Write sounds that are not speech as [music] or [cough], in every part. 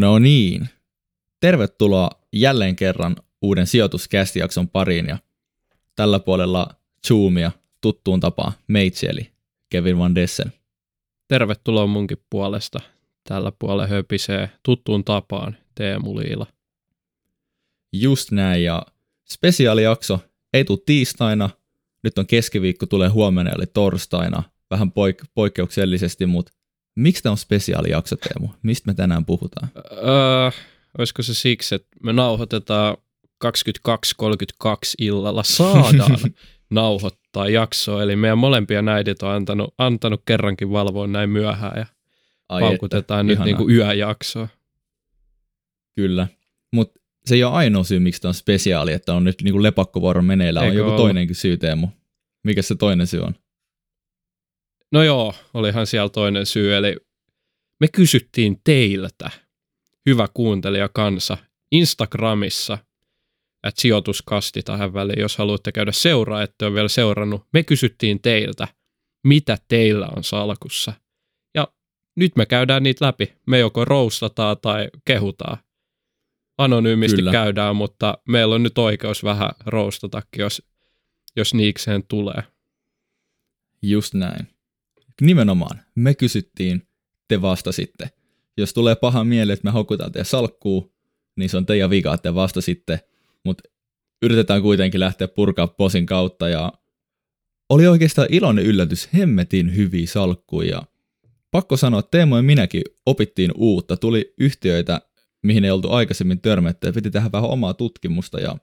No niin. Tervetuloa jälleen kerran uuden sijoituskästijakson pariin ja tällä puolella Zoomia tuttuun tapaan meitsi eli Kevin Van Dessen. Tervetuloa munkin puolesta. Tällä puolella höpisee tuttuun tapaan Teemu Liila. Just näin ja spesiaalijakso ei tule tiistaina, nyt on keskiviikko, tulee huomenna eli torstaina, vähän poik- poikkeuksellisesti, mutta miksi tämä on spesiaalijakso Teemu? Mistä me tänään puhutaan? Öö, olisiko se siksi, että me nauhoitetaan 22.32 illalla saadaan [laughs] nauhoittaa jaksoa, eli meidän molempia näidit on antanut, antanut kerrankin valvoa näin myöhään ja Ai paukutetaan että, nyt niin kuin yöjaksoa. Kyllä, mutta se ei ole ainoa syy, miksi tämä on spesiaali, että on nyt niin kuin lepakkovuoro meneillään, on joku ollut? toinenkin syy Teemu. Mikä se toinen syy on? No joo, olihan siellä toinen syy, eli me kysyttiin teiltä, hyvä kuuntelija kansa, Instagramissa, että sijoituskasti tähän väliin, jos haluatte käydä seuraa, että on vielä seurannut. Me kysyttiin teiltä, mitä teillä on salkussa. Ja nyt me käydään niitä läpi. Me joko roustataan tai kehutaan. Anonyymisti Kyllä. käydään, mutta meillä on nyt oikeus vähän roustatakin, jos, jos niikseen tulee. Just näin. Nimenomaan. Me kysyttiin, te vastasitte. Jos tulee paha mieli, että me hokutaan teidän salkkuu, niin se on teidän vika, että te vastasitte. Mutta yritetään kuitenkin lähteä purkaa posin kautta ja oli oikeastaan iloinen yllätys, hemmetin hyviä salkkuja. Pakko sanoa, Teemo ja minäkin opittiin uutta. Tuli yhtiöitä, mihin ei oltu aikaisemmin törmätty ja piti tehdä vähän omaa tutkimusta ja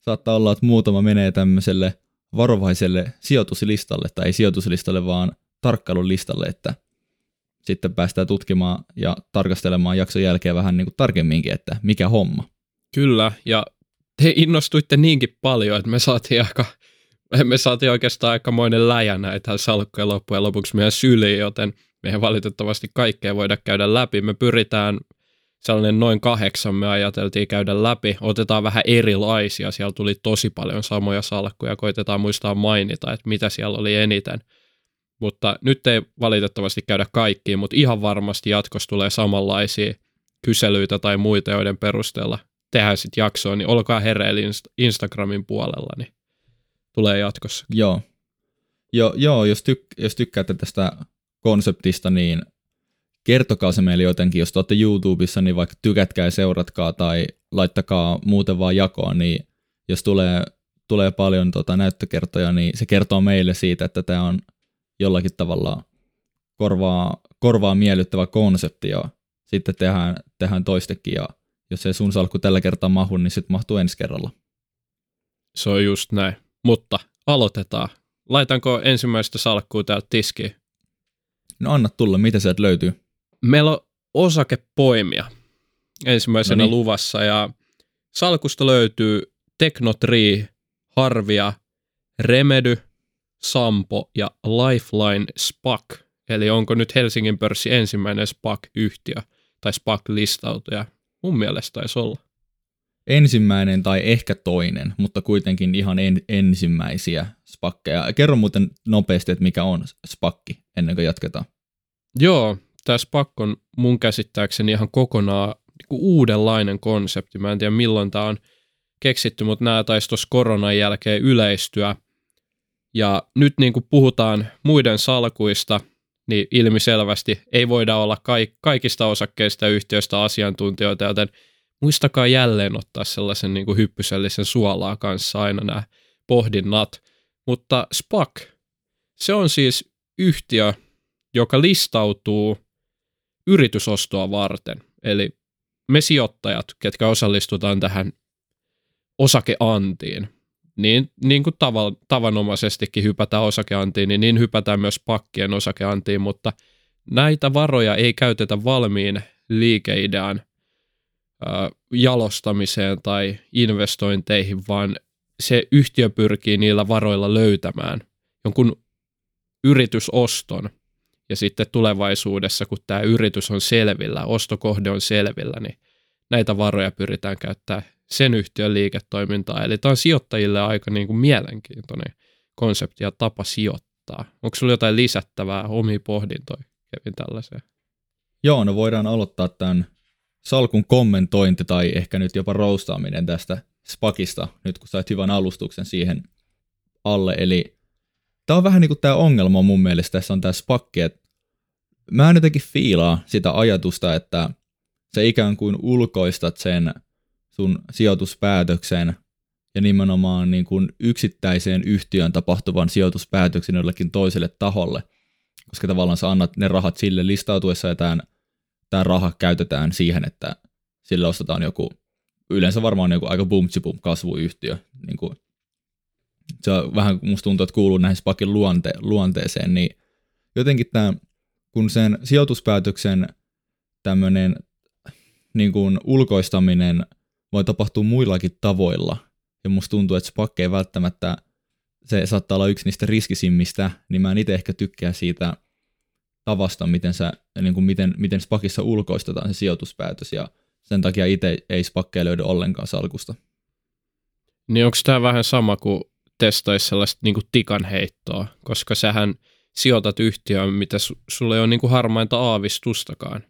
saattaa olla, että muutama menee tämmöiselle varovaiselle sijoituslistalle, tai ei sijoituslistalle, vaan tarkkailulistalle, että sitten päästään tutkimaan ja tarkastelemaan jakson jälkeen vähän niin kuin tarkemminkin, että mikä homma. Kyllä, ja te innostuitte niinkin paljon, että me saatiin aika, [laughs] me saatiin oikeastaan aikamoinen läjä näitä salkkuja loppujen lopuksi meidän syliin, joten meidän valitettavasti kaikkea voida käydä läpi. Me pyritään sellainen noin kahdeksan me ajateltiin käydä läpi. Otetaan vähän erilaisia, siellä tuli tosi paljon samoja salkkuja, koitetaan muistaa mainita, että mitä siellä oli eniten – mutta nyt ei valitettavasti käydä kaikkiin, mutta ihan varmasti jatkossa tulee samanlaisia kyselyitä tai muita, joiden perusteella tehdään sitten jaksoa, niin olkaa hereillä Instagramin puolella, niin tulee jatkossa. Joo, joo, joo jos, tyk- jos tykkäätte tästä konseptista, niin kertokaa se meille jotenkin, jos te olette YouTubessa, niin vaikka tykätkää ja seuratkaa tai laittakaa muuten vaan jakoa, niin jos tulee, tulee paljon tota näyttökertoja, niin se kertoo meille siitä, että tämä on jollakin tavalla korvaa, korvaa miellyttävä konsepti ja sitten tehdään, tehdään toistekin ja jos ei sun salkku tällä kertaa mahu, niin sitten mahtuu ensi kerralla. Se on just näin. Mutta aloitetaan. Laitanko ensimmäistä salkkua täältä tiskiin? No anna tulla, mitä sieltä löytyy? Meillä on osakepoimia ensimmäisenä no niin. luvassa ja salkusta löytyy Technotree, Harvia, Remedy, Sampo ja Lifeline SPAC, eli onko nyt Helsingin pörssi ensimmäinen SPAC-yhtiö tai SPAC-listautuja? Mun mielestä taisi olla. Ensimmäinen tai ehkä toinen, mutta kuitenkin ihan en, ensimmäisiä spakkeja. Kerro muuten nopeasti, että mikä on spakki ennen kuin jatketaan. Joo, tämä SPAC on mun käsittääkseni ihan kokonaan niin uudenlainen konsepti. Mä en tiedä milloin tämä on keksitty, mutta nämä taisi tuossa koronan jälkeen yleistyä. Ja nyt niin kuin puhutaan muiden salkuista, niin ilmiselvästi ei voida olla kaikista osakkeista ja yhtiöistä asiantuntijoita, joten muistakaa jälleen ottaa sellaisen niin kuin hyppysellisen suolaa kanssa aina nämä pohdinnat. Mutta SPAC, se on siis yhtiö, joka listautuu yritysostoa varten. Eli me sijoittajat, ketkä osallistutaan tähän osakeantiin, niin, niin kuin tavan, tavanomaisestikin hypätään osakeantiin, niin, niin hypätään myös pakkien osakeantiin, mutta näitä varoja ei käytetä valmiin liikeidean äh, jalostamiseen tai investointeihin, vaan se yhtiö pyrkii niillä varoilla löytämään jonkun yritysoston, ja sitten tulevaisuudessa, kun tämä yritys on selvillä, ostokohde on selvillä, niin näitä varoja pyritään käyttämään sen yhtiön liiketoimintaa. Eli tämä on sijoittajille aika niin kuin mielenkiintoinen konsepti ja tapa sijoittaa. Onko sinulla jotain lisättävää, omia pohdintoja Kevin tällaiseen? Joo, no voidaan aloittaa tämän salkun kommentointi tai ehkä nyt jopa roustaaminen tästä spakista, nyt kun sait hyvän alustuksen siihen alle. Eli tämä on vähän niin kuin tämä ongelma mun mielestä tässä on tämä spakki, että mä en jotenkin fiilaa sitä ajatusta, että se ikään kuin ulkoistat sen sun sijoituspäätöksen ja nimenomaan niin kuin yksittäiseen yhtiön tapahtuvan sijoituspäätöksen jollekin toiselle taholle, koska tavallaan sä annat ne rahat sille listautuessa ja tämän, tämä raha käytetään siihen, että sille ostetaan joku, yleensä varmaan joku aika bum bum kasvuyhtiö. Niin kuin, se on vähän, musta tuntuu, että kuuluu näihin spakin luonte, luonteeseen, niin jotenkin tämä, kun sen sijoituspäätöksen tämmöinen niin kuin ulkoistaminen voi tapahtua muillakin tavoilla, ja musta tuntuu, että Spack ei välttämättä, se saattaa olla yksi niistä riskisimmistä, niin mä en itse ehkä tykkää siitä tavasta, miten, sä, niin kuin miten, miten Spakissa ulkoistetaan se sijoituspäätös, ja sen takia itse ei Spakkeja löydy ollenkaan salkusta. Niin onko tämä vähän sama kuin testaisi sellaista niin kuin tikan heittoa, koska sähän sijoitat yhtiöön, mitä su- sulle ei ole niin kuin harmainta aavistustakaan.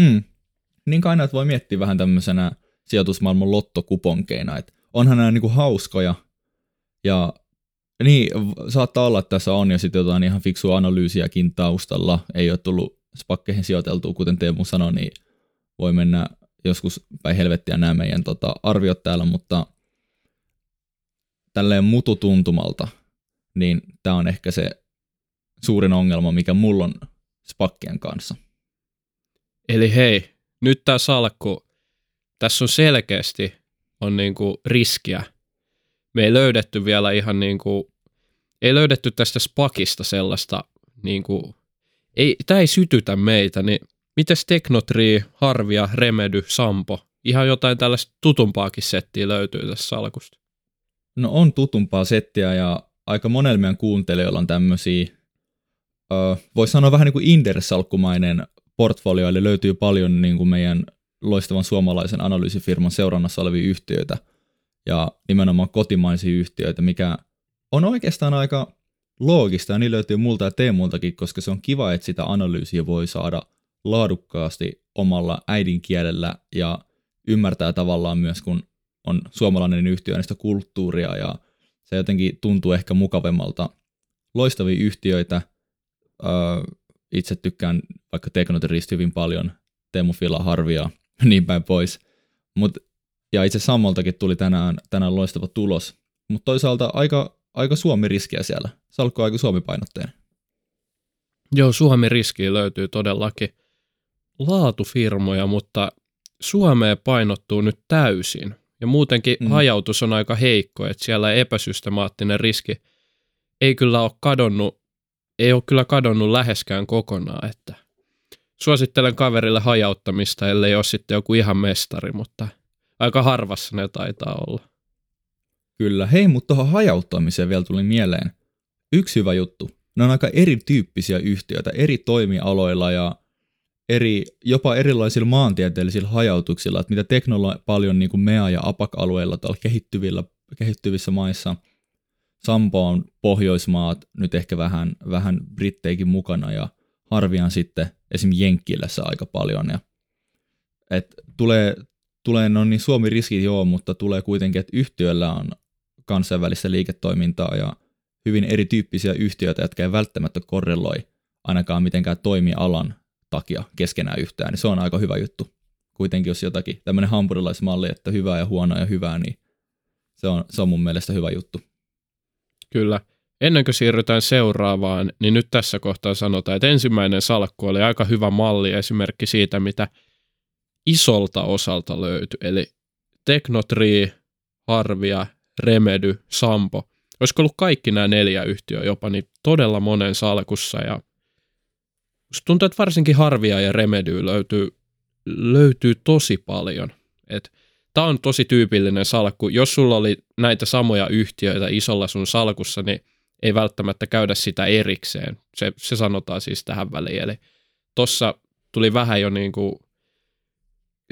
Mm. Niin aina, että voi miettiä vähän tämmöisenä sijoitusmaailman lottokuponkeina, että onhan nämä niinku hauskoja, ja niin, saattaa olla, että tässä on jo sitten jotain ihan fiksua analyysiäkin taustalla, ei ole tullut spakkeihin sijoiteltua, kuten Teemu sanoi, niin voi mennä joskus päin helvettiä nämä meidän tota, arviot täällä, mutta tälleen mututuntumalta, niin tämä on ehkä se suurin ongelma, mikä mulla on spakkien kanssa. Eli hei, nyt tämä salkku, tässä on selkeästi on niinku riskiä. Me ei löydetty vielä ihan niinku, ei löydetty tästä spakista sellaista, niinku, ei, tämä ei sytytä meitä, niin mites Teknotri, Harvia, Remedy, Sampo? Ihan jotain tällaista tutumpaakin settiä löytyy tässä salkusta. No on tutumpaa settiä ja aika monella meidän kuuntelijoilla on tämmöisiä, voisi sanoa vähän niin kuin Indersalkkumainen portfolio, eli löytyy paljon niin kuin meidän loistavan suomalaisen analyysifirman seurannassa olevia yhtiöitä ja nimenomaan kotimaisia yhtiöitä, mikä on oikeastaan aika loogista ja niin löytyy multa ja Teemultakin, koska se on kiva, että sitä analyysiä voi saada laadukkaasti omalla äidinkielellä ja ymmärtää tavallaan myös, kun on suomalainen yhtiö, niistä kulttuuria ja se jotenkin tuntuu ehkä mukavemmalta. Loistavia yhtiöitä, itse tykkään vaikka Teknoterista hyvin paljon, Teemu Fila Harvia, [laughs] niin päin pois. Mut, ja itse Sammoltakin tuli tänään, tänään loistava tulos. Mutta toisaalta aika, aika Suomi-riskiä siellä. Salkku aika Suomi-painotteinen. Joo, Suomi-riskiä löytyy todellakin laatufirmoja, mutta Suomeen painottuu nyt täysin. Ja muutenkin mm. hajautus on aika heikko, että siellä epäsystemaattinen riski ei kyllä ole kadonnut ei ole kyllä kadonnut läheskään kokonaan, että suosittelen kaverille hajauttamista, ellei ole sitten joku ihan mestari, mutta aika harvassa ne taitaa olla. Kyllä, hei, mutta tuohon hajauttamiseen vielä tuli mieleen yksi hyvä juttu. Ne on aika erityyppisiä yhtiöitä eri toimialoilla ja eri, jopa erilaisilla maantieteellisillä hajautuksilla, että mitä teknologia paljon niin kuin MEA- ja APAC-alueilla tuolla kehittyvillä, kehittyvissä maissa – Sampo on Pohjoismaat, nyt ehkä vähän, vähän Britteikin mukana ja Harvian sitten esim. Jenkkilässä aika paljon. Ja, et tulee, tulee no niin Suomi riskit joo, mutta tulee kuitenkin, että yhtiöllä on kansainvälistä liiketoimintaa ja hyvin erityyppisiä yhtiöitä, jotka ei välttämättä korreloi ainakaan mitenkään toimialan takia keskenään yhtään, niin se on aika hyvä juttu. Kuitenkin jos jotakin tämmöinen hampurilaismalli, että hyvää ja huonoa ja hyvää, niin se on, se on mun mielestä hyvä juttu. Kyllä. Ennen kuin siirrytään seuraavaan, niin nyt tässä kohtaa sanotaan, että ensimmäinen salkku oli aika hyvä malli esimerkki siitä, mitä isolta osalta löytyi. Eli Teknotree, Harvia, Remedy, Sampo. Olisiko ollut kaikki nämä neljä yhtiöä jopa niin todella monen salkussa ja tuntuu, että varsinkin Harvia ja Remedy löytyy, löytyy tosi paljon. Et tämä on tosi tyypillinen salkku. Jos sulla oli näitä samoja yhtiöitä isolla sun salkussa, niin ei välttämättä käydä sitä erikseen. Se, se sanotaan siis tähän väliin. Eli tossa tuli vähän jo niin kuin,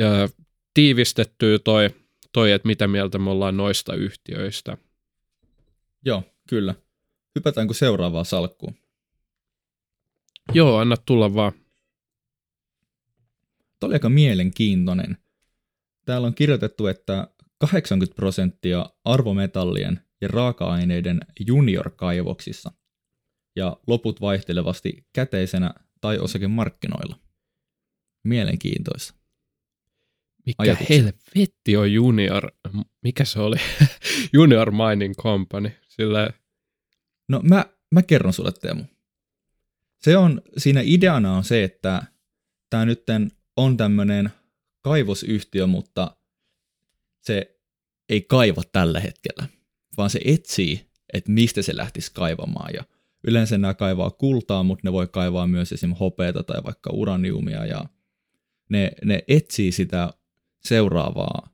ö, tiivistettyä toi, toi, että mitä mieltä me ollaan noista yhtiöistä. Joo, kyllä. Hypätäänkö seuraavaan salkkuun? Joo, anna tulla vaan. Tämä oli aika mielenkiintoinen. Täällä on kirjoitettu, että 80 prosenttia arvometallien ja raaka-aineiden junior-kaivoksissa ja loput vaihtelevasti käteisenä tai osakemarkkinoilla. Mielenkiintoista. Mikä Ajatuksia. helvetti on junior, mikä se oli? [laughs] junior Mining Company. Sillä No mä, mä kerron sulle Teemu. Se on, siinä ideana on se, että tämä nyt on tämmöinen kaivosyhtiö, mutta se ei kaiva tällä hetkellä, vaan se etsii, että mistä se lähtisi kaivamaan. Ja yleensä nämä kaivaa kultaa, mutta ne voi kaivaa myös esimerkiksi hopeata tai vaikka uraniumia ja ne, ne etsii sitä seuraavaa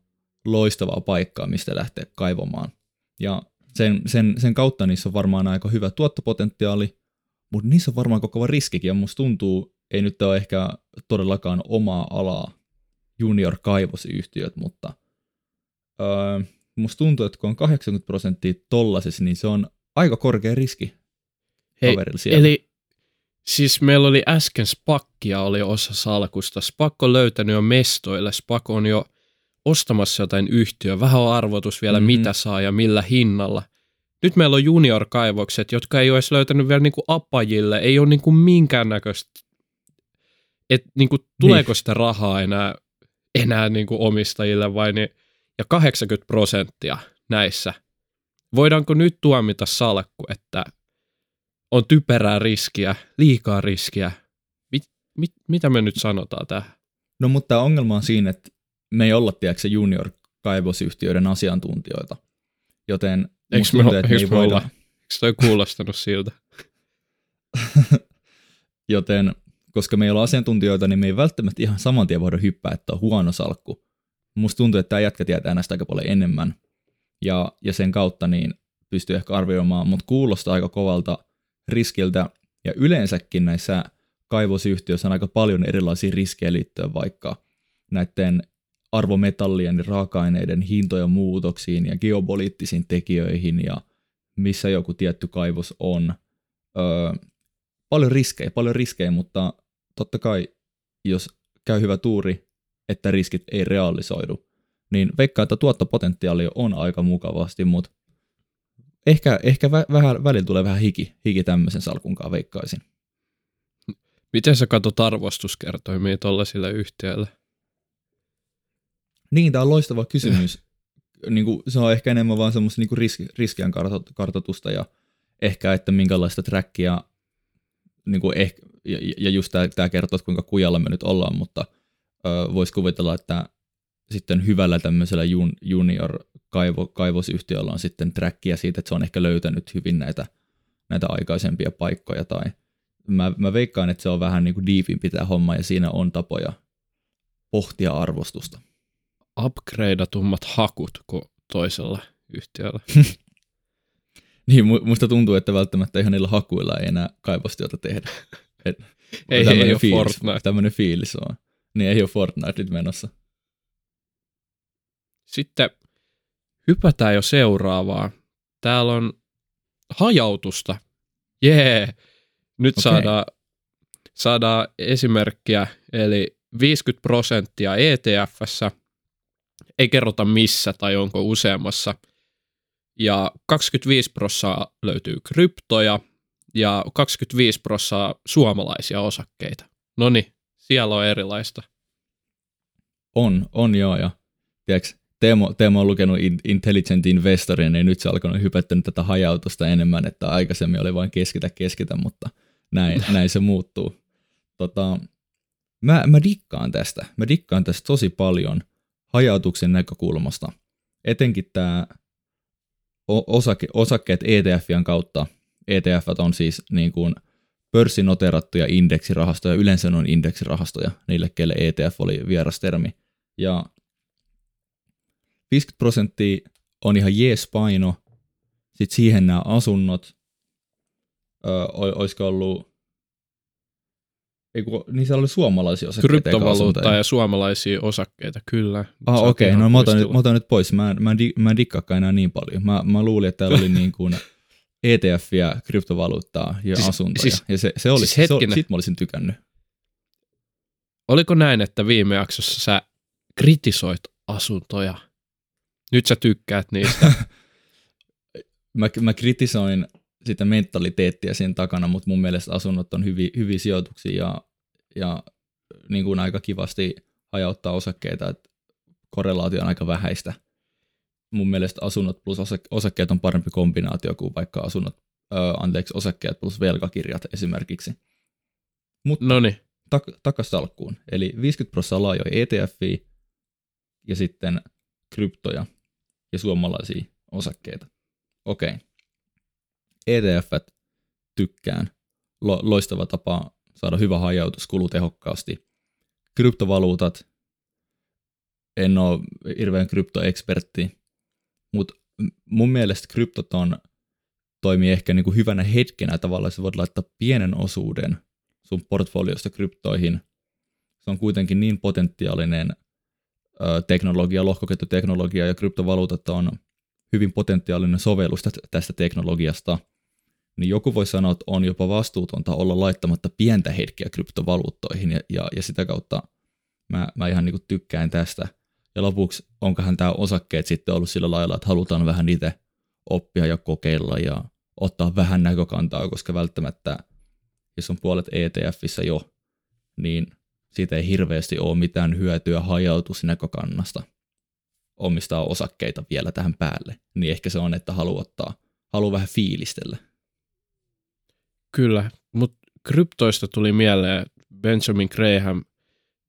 loistavaa paikkaa, mistä lähteä kaivamaan. Ja sen, sen, sen kautta niissä on varmaan aika hyvä tuottopotentiaali, mutta niissä on varmaan koko riskikin, ja musta tuntuu, ei nyt ole ehkä todellakaan omaa alaa junior-kaivosyhtiöt, mutta öö, musta tuntuu, että kun on 80 prosenttia tollasessa, niin se on aika korkea riski Hei. Eli siis meillä oli äsken Spakkia oli osa salkusta. Spak on löytänyt jo mestoille. Spak on jo ostamassa jotain yhtiöä. Vähän on arvotus vielä, Mhm. mm-hmm. mitä saa ja millä hinnalla. Nyt meillä on junior-kaivokset, jotka ei ole edes löytänyt vielä niinku apajille. Ei ole niinku minkäännäköistä, että niinku, tuleeko sitä rahaa enää, enää niinku omistajille vai niin, ja 80 prosenttia näissä. Voidaanko nyt tuomita salkku, että on typerää riskiä, liikaa riskiä. Mit, mit, mitä me nyt sanotaan tähän? No mutta tämä ongelma on siinä, että me ei olla, tiedätkö, junior-kaivosyhtiöiden asiantuntijoita. Joten Eikö me, tuntuu, että eikö ei me voida, olla? Eikö toi kuulostanut siltä? [laughs] joten koska me ei olla asiantuntijoita, niin me ei välttämättä ihan saman tien voida hyppää, että on huono salkku. Musta tuntuu, että tämä jätkä tietää näistä aika paljon enemmän. Ja, ja sen kautta niin pystyy ehkä arvioimaan, mutta kuulostaa aika kovalta riskiltä. Ja yleensäkin näissä kaivosyhtiöissä on aika paljon erilaisia riskejä liittyen vaikka näiden arvometallien ja raaka-aineiden hintojen muutoksiin ja geopoliittisiin tekijöihin ja missä joku tietty kaivos on. Öö, paljon riskejä, paljon riskejä, mutta totta kai jos käy hyvä tuuri, että riskit ei realisoidu, niin veikkaa, että tuottopotentiaali on aika mukavasti, mutta ehkä, ehkä vä, vähän, välillä tulee vähän hiki, hiki tämmöisen salkunkaan veikkaisin. Miten sä katsot arvostuskertoimia tuollaisille yhtiöille? Niin, tämä on loistava kysymys. [clears throat] niin kuin, se on ehkä enemmän vaan semmoista niin riski, riskien karto- kartoitusta ja ehkä, että minkälaista trackia, niin kuin ehkä, ja, ja just tämä kertoo, että kuinka kujalla me nyt ollaan, mutta voisi kuvitella, että sitten hyvällä tämmöisellä jun, junior kaivo, kaivosyhtiöllä on sitten trackia siitä, että se on ehkä löytänyt hyvin näitä, näitä aikaisempia paikkoja tai mä, mä veikkaan, että se on vähän niin kuin diipimpi tämä homma ja siinä on tapoja pohtia arvostusta. Upgradeatummat hakut kuin toisella yhtiöllä. [laughs] Niin, mu- musta tuntuu, että välttämättä ihan niillä hakuilla ei enää kaivostyötä tehdä. Et, [laughs] Ei, tämmönen ei ole fiilis, Fortnite. Tämmöinen fiilis on. Niin ei ole Fortnite nyt menossa. Sitten hypätään jo seuraavaan. Täällä on hajautusta. Jee! Nyt Okei. saadaan, saadaan esimerkkiä, eli 50 prosenttia ETFssä, ei kerrota missä tai onko useammassa, ja 25 prosenttia löytyy kryptoja, ja 25 prosenttia suomalaisia osakkeita. No niin, siellä on erilaista. On, on joo. Ja, tiedätkö, Teemo, Teemo on lukenut In- Intelligent Investorin, niin nyt se alkanut hypättänyt tätä hajautusta enemmän, että aikaisemmin oli vain keskitä keskitä, mutta näin, [laughs] näin se muuttuu. Tota, mä, mä dikkaan tästä. Mä dikkaan tästä tosi paljon hajautuksen näkökulmasta. Etenkin tämä osake, osakkeet ETFien kautta. ETF on siis niin kuin pörssinoterattuja indeksirahastoja, yleensä on indeksirahastoja, niille kelle ETF oli vieras termi. Ja 50 prosenttia on ihan jees paino, sitten siihen nämä asunnot, ol- olisiko ollut, ei kun, niin siellä oli suomalaisia osakkeita. Kryptovaluuttaa asuntoja. ja suomalaisia osakkeita, kyllä. Ah, okei, ihan no mä otan, nyt, mä otan nyt pois. Mä, en- mä, mä en dikkaakaan enää niin paljon. Mä, mä luulin, että täällä oli [laughs] niin kuin ETFiä, kryptovaluuttaa ja Siis- asuntoja. siis- ja se, se oli, siis se, oli- hetkinen. sit mä olisin tykännyt. oliko näin, että viime jaksossa sä kritisoit asuntoja? Nyt sä tykkäät niistä. [laughs] mä, mä kritisoin sitä mentaliteettia siinä takana, mutta mun mielestä asunnot on hyviä, hyviä sijoituksia ja, ja niin kuin aika kivasti hajauttaa osakkeita, että korrelaatio on aika vähäistä. Mun mielestä asunnot plus osakkeet on parempi kombinaatio kuin vaikka asunnot, ö, anteeksi, osakkeet plus velkakirjat esimerkiksi. Mutta tak- takas salkkuun. Eli 50 prosenttia laajoja ETF ja sitten kryptoja ja suomalaisia osakkeita. Okei. Okay. ETF tykkään. Lo- loistava tapa saada hyvä hajautus kulutehokkaasti. Kryptovaluutat, en ole hirveän kryptoekspertti, mutta mun mielestä kryptot on, toimii ehkä niin kuin hyvänä hetkenä tavallaan, että voit laittaa pienen osuuden sun portfoliosta kryptoihin. Se on kuitenkin niin potentiaalinen ö, teknologia, lohkoketjuteknologia ja kryptovaluutat on hyvin potentiaalinen sovellus tästä teknologiasta, niin joku voi sanoa, että on jopa vastuutonta olla laittamatta pientä hetkeä kryptovaluuttoihin ja, ja, ja sitä kautta mä, mä ihan niin tykkään tästä. Ja lopuksi onkohan tämä osakkeet sitten ollut sillä lailla, että halutaan vähän niitä oppia ja kokeilla ja ottaa vähän näkökantaa, koska välttämättä jos on puolet ETFissä jo, niin siitä ei hirveästi ole mitään hyötyä hajautusnäkökannasta omistaa osakkeita vielä tähän päälle. Niin ehkä se on, että haluaa ottaa, haluaa vähän fiilistellä. Kyllä, mutta kryptoista tuli mieleen Benjamin Graham,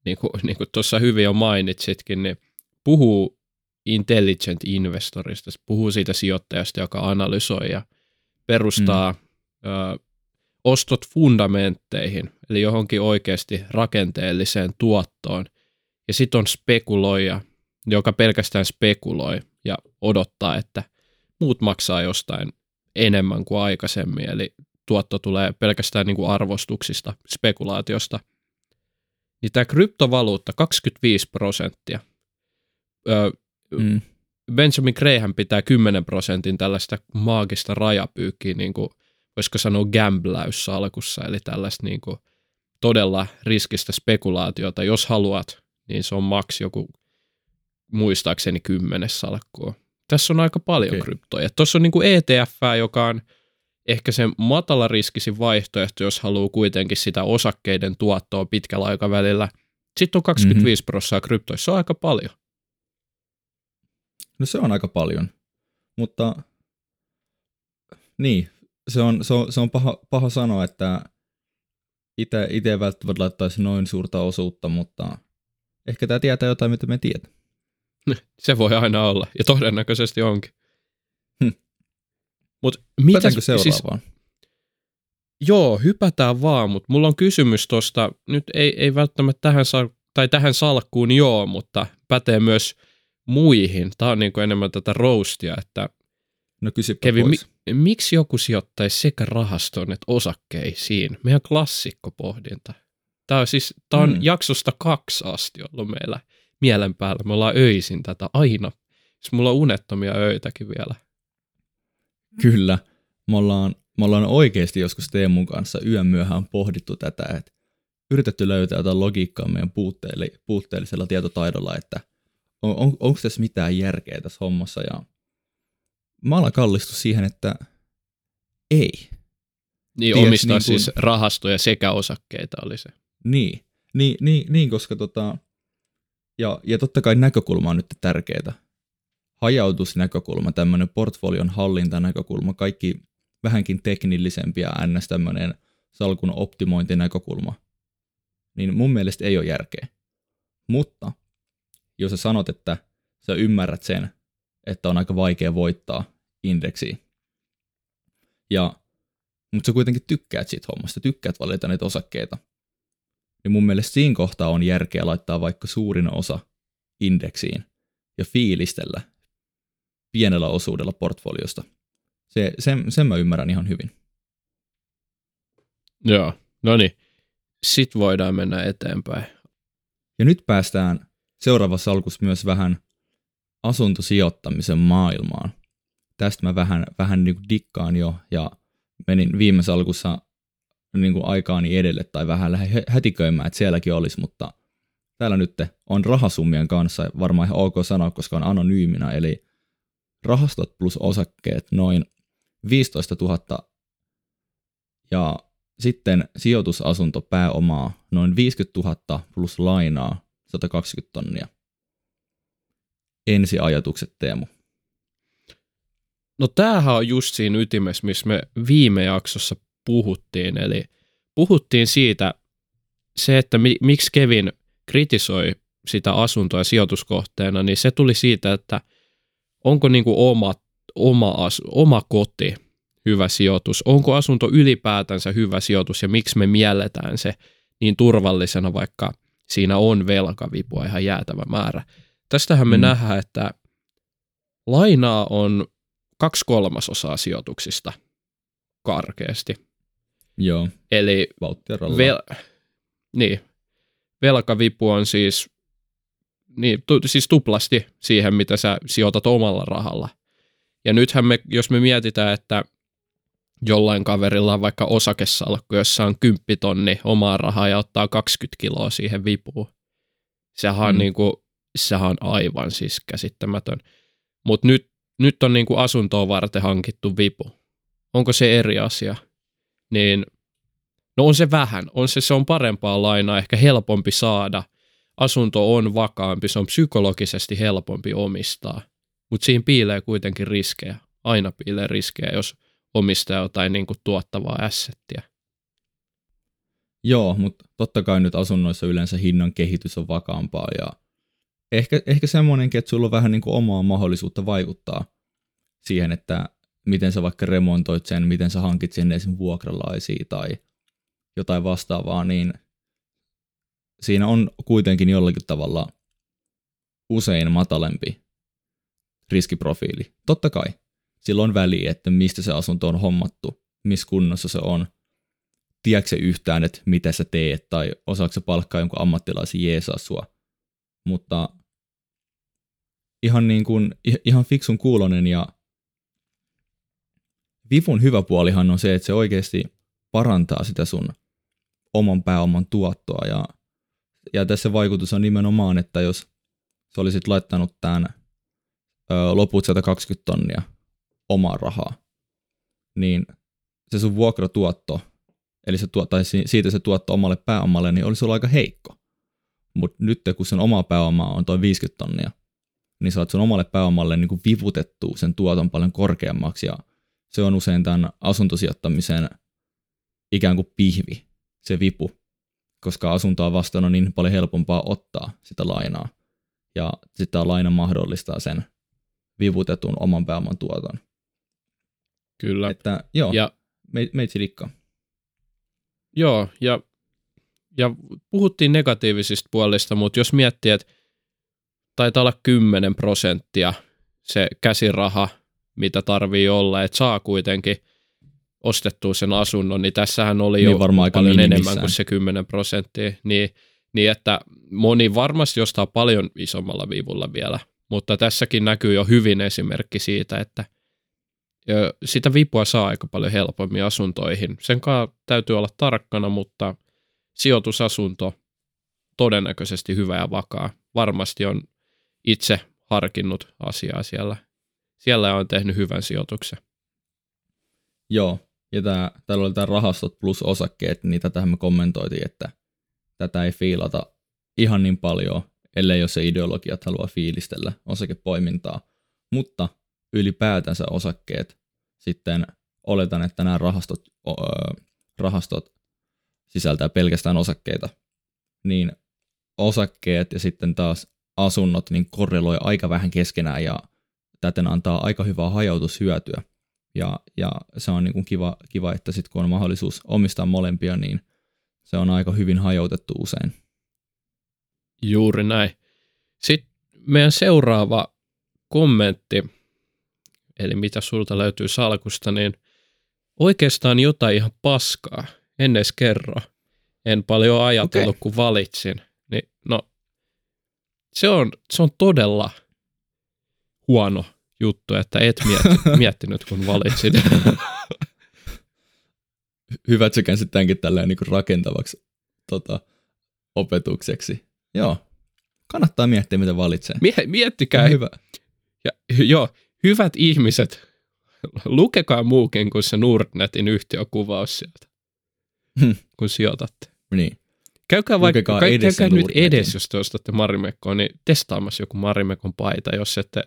niin kuin, niin kuin tuossa hyvin jo mainitsitkin, niin puhuu intelligent investorista, puhuu siitä sijoittajasta, joka analysoi ja perustaa mm. ö, ostot fundamentteihin, eli johonkin oikeasti rakenteelliseen tuottoon. Ja sitten on spekuloija, joka pelkästään spekuloi ja odottaa, että muut maksaa jostain enemmän kuin aikaisemmin, eli tuotto tulee pelkästään niin kuin arvostuksista, spekulaatiosta. Niin tämä kryptovaluutta 25 prosenttia. Öö, mm. Benjamin Graham pitää 10 prosentin tällaista maagista rajapyykkiä niin kuin voisiko sanoa gambläyssalkussa, eli tällaista niin kuin todella riskistä spekulaatiota. Jos haluat, niin se on maks joku muistaakseni kymmenes salkkua. Tässä on aika paljon okay. kryptoja. Tuossa on niin kuin ETF, joka on ehkä se matala riskisin vaihtoehto, jos haluaa kuitenkin sitä osakkeiden tuottoa pitkällä aikavälillä. Sitten on 25 mm-hmm. prosenttia kryptoissa, se on aika paljon. No se on aika paljon, mutta niin, se on, se on, se on paha, paha sanoa, että itse, itse välttämättä laittaisi noin suurta osuutta, mutta ehkä tämä tietää jotain, mitä me tiedät. [laughs] Se voi aina olla, ja todennäköisesti onkin. Hm. Mut mitä? Siis, joo, hypätään vaan, mutta mulla on kysymys tuosta, nyt ei, ei välttämättä tähän, sal- tai tähän salkkuun joo, mutta pätee myös muihin. Tämä on niin kuin enemmän tätä roastia, että No kysypä Kevin, pois. Mi- miksi joku sijoittaisi sekä rahastoon että osakkeisiin? Meidän klassikkopohdinta. Tämä on siis, tämä on mm. jaksosta kaksi asti ollut meillä mielen päällä. Me ollaan öisin tätä aina. Siis mulla on unettomia öitäkin vielä. Kyllä. Me ollaan, me ollaan oikeasti joskus Teemun kanssa yön myöhään pohdittu tätä, että yritetty löytää jotain logiikkaa meidän puutteellisella tietotaidolla, että on, on, onko tässä mitään järkeä tässä hommassa. Ja mä alan kallistu siihen, että ei. Niin, Tiedätkö, omistaa niin kun... siis rahastoja sekä osakkeita oli se. Niin, niin, niin, niin koska tota, ja, ja totta kai näkökulma on nyt tärkeää. Hajautusnäkökulma, tämmöinen portfolion hallintanäkökulma, kaikki vähänkin teknillisempi ja ns. tämmöinen salkun optimointinäkökulma, niin mun mielestä ei ole järkeä. Mutta jos sä sanot, että sä ymmärrät sen, että on aika vaikea voittaa indeksiä. Ja, mutta sä kuitenkin tykkäät siitä hommasta, tykkäät valita niitä osakkeita. Niin mun mielestä siinä kohtaa on järkeä laittaa vaikka suurin osa indeksiin ja fiilistellä pienellä osuudella portfoliosta. Se, sen, sen mä ymmärrän ihan hyvin. Joo, no niin. Sitten voidaan mennä eteenpäin. Ja nyt päästään seuraavassa salkus myös vähän asuntosijoittamisen maailmaan. Tästä mä vähän, vähän niin kuin dikkaan jo ja menin viime salkussa niin kuin aikaani edelle tai vähän lähden hätiköimään, että sielläkin olisi, mutta täällä nyt on rahasummien kanssa, varmaan ihan ok sanoa, koska on anonyyminä, eli rahastot plus osakkeet noin 15 000 ja sitten sijoitusasunto pääomaa noin 50 000 plus lainaa 120 tonnia. Ensiajatukset Teemu. No tämähän on just siinä ytimessä, missä me viime jaksossa puhuttiin. Eli puhuttiin siitä, se, että mi- miksi Kevin kritisoi sitä asuntoa sijoituskohteena, niin se tuli siitä, että onko niin kuin oma, oma, asu, oma koti hyvä sijoitus, onko asunto ylipäätänsä hyvä sijoitus ja miksi me mielletään se niin turvallisena, vaikka siinä on velkavipua ihan jäätävä määrä. Tästähän me mm. nähdään, että lainaa on kaksi kolmasosaa sijoituksista karkeasti. Joo. Eli vel, niin, velkavipu on siis, niin, tu, siis tuplasti siihen, mitä sä sijoitat omalla rahalla. Ja nythän me, jos me mietitään, että jollain kaverilla on vaikka osakesalkku, jossa on 10 tonni omaa rahaa ja ottaa 20 kiloa siihen vipuun. Sehän on, mm. niin kuin, sehän on aivan siis käsittämätön. Mutta nyt, nyt on niin kuin asuntoa varten hankittu vipu. Onko se eri asia? Niin No on se vähän, on se, se on parempaa lainaa, ehkä helpompi saada. Asunto on vakaampi, se on psykologisesti helpompi omistaa. Mutta siinä piilee kuitenkin riskejä. Aina piilee riskejä, jos omistaa jotain niin kuin tuottavaa assettia. Joo, mutta totta kai nyt asunnoissa yleensä hinnan kehitys on vakaampaa ja ehkä, ehkä semmoinenkin, että sulla on vähän niin kuin omaa mahdollisuutta vaikuttaa siihen, että miten sä vaikka remontoit sen, miten sä hankit sinne esim. vuokralaisia tai jotain vastaavaa, niin siinä on kuitenkin jollakin tavalla usein matalempi riskiprofiili. Totta kai, sillä on väliä, että mistä se asunto on hommattu, missä kunnossa se on, tiedätkö yhtään, että mitä sä teet, tai osaako sä palkkaa jonkun ammattilaisen jeesaa sua. Mutta ihan, niin kuin, ihan fiksun kuulonen ja Vivun hyvä puolihan on se, että se oikeasti parantaa sitä sun oman pääoman tuottoa. Ja, ja tässä vaikutus on nimenomaan, että jos sä olisit laittanut tämän ö, loput 120 tonnia omaa rahaa, niin se sun vuokratuotto, eli se tuot, tai siitä se tuotto omalle pääomalle, niin olisi ollut aika heikko. Mutta nyt kun sen oma pääoma on toi 50 tonnia, niin saat sun omalle pääomalle niin kuin vivutettua sen tuoton paljon korkeammaksi ja se on usein tämän asuntosijoittamisen ikään kuin pihvi se vipu, koska asuntoa vastaan on niin paljon helpompaa ottaa sitä lainaa. Ja sitten tämä laina mahdollistaa sen vivutetun oman pääoman tuoton. Kyllä. Että joo, ja, me, meitsi likkaa. Joo, ja, ja puhuttiin negatiivisista puolista, mutta jos miettii, että taitaa olla 10 prosenttia se käsiraha, mitä tarvii olla, että saa kuitenkin ostettua sen asunnon, niin tässähän oli niin jo varmaan paljon enemmän kuin se 10 prosenttia. Niin, niin että moni varmasti ostaa paljon isommalla viivulla vielä, mutta tässäkin näkyy jo hyvin esimerkki siitä, että sitä vipua saa aika paljon helpommin asuntoihin. Sen kanssa täytyy olla tarkkana, mutta sijoitusasunto todennäköisesti hyvä ja vakaa. Varmasti on itse harkinnut asiaa siellä. Siellä on tehnyt hyvän sijoituksen. Joo, ja tää, täällä oli tämä rahastot plus osakkeet, niin tätähän me kommentoitiin, että tätä ei fiilata ihan niin paljon, ellei jos se ideologiat haluaa fiilistellä osakepoimintaa. Mutta ylipäätänsä osakkeet, sitten oletan, että nämä rahastot, öö, rahastot sisältää pelkästään osakkeita, niin osakkeet ja sitten taas asunnot niin korreloi aika vähän keskenään ja täten antaa aika hyvää hajautushyötyä. Ja, ja se on niin kuin kiva, kiva, että sitten kun on mahdollisuus omistaa molempia, niin se on aika hyvin hajautettu usein. Juuri näin. Sitten meidän seuraava kommentti, eli mitä sulta löytyy salkusta, niin oikeastaan jotain ihan paskaa. En edes kerro. En paljon ajatellut, okay. kun valitsin. Niin, no, se on, se on todella huono juttu, että et mietti, [laughs] miettinyt, kun valitsit. Hyvä, että sä tämänkin tälleen niin rakentavaksi tota, opetukseksi. Joo, kannattaa miettiä, mitä valitsee. Mie- miettikää, On hyvä. ja, joo, hyvät ihmiset, lukekaa muukin kuin se Nordnetin yhtiökuvaus sieltä, Hmm. kun sijoitatte. Niin. Käykää vaikka, käykää nyt edes, jos te ostatte Marimekkoa, niin testaamassa joku Marimekon paita, jos ette,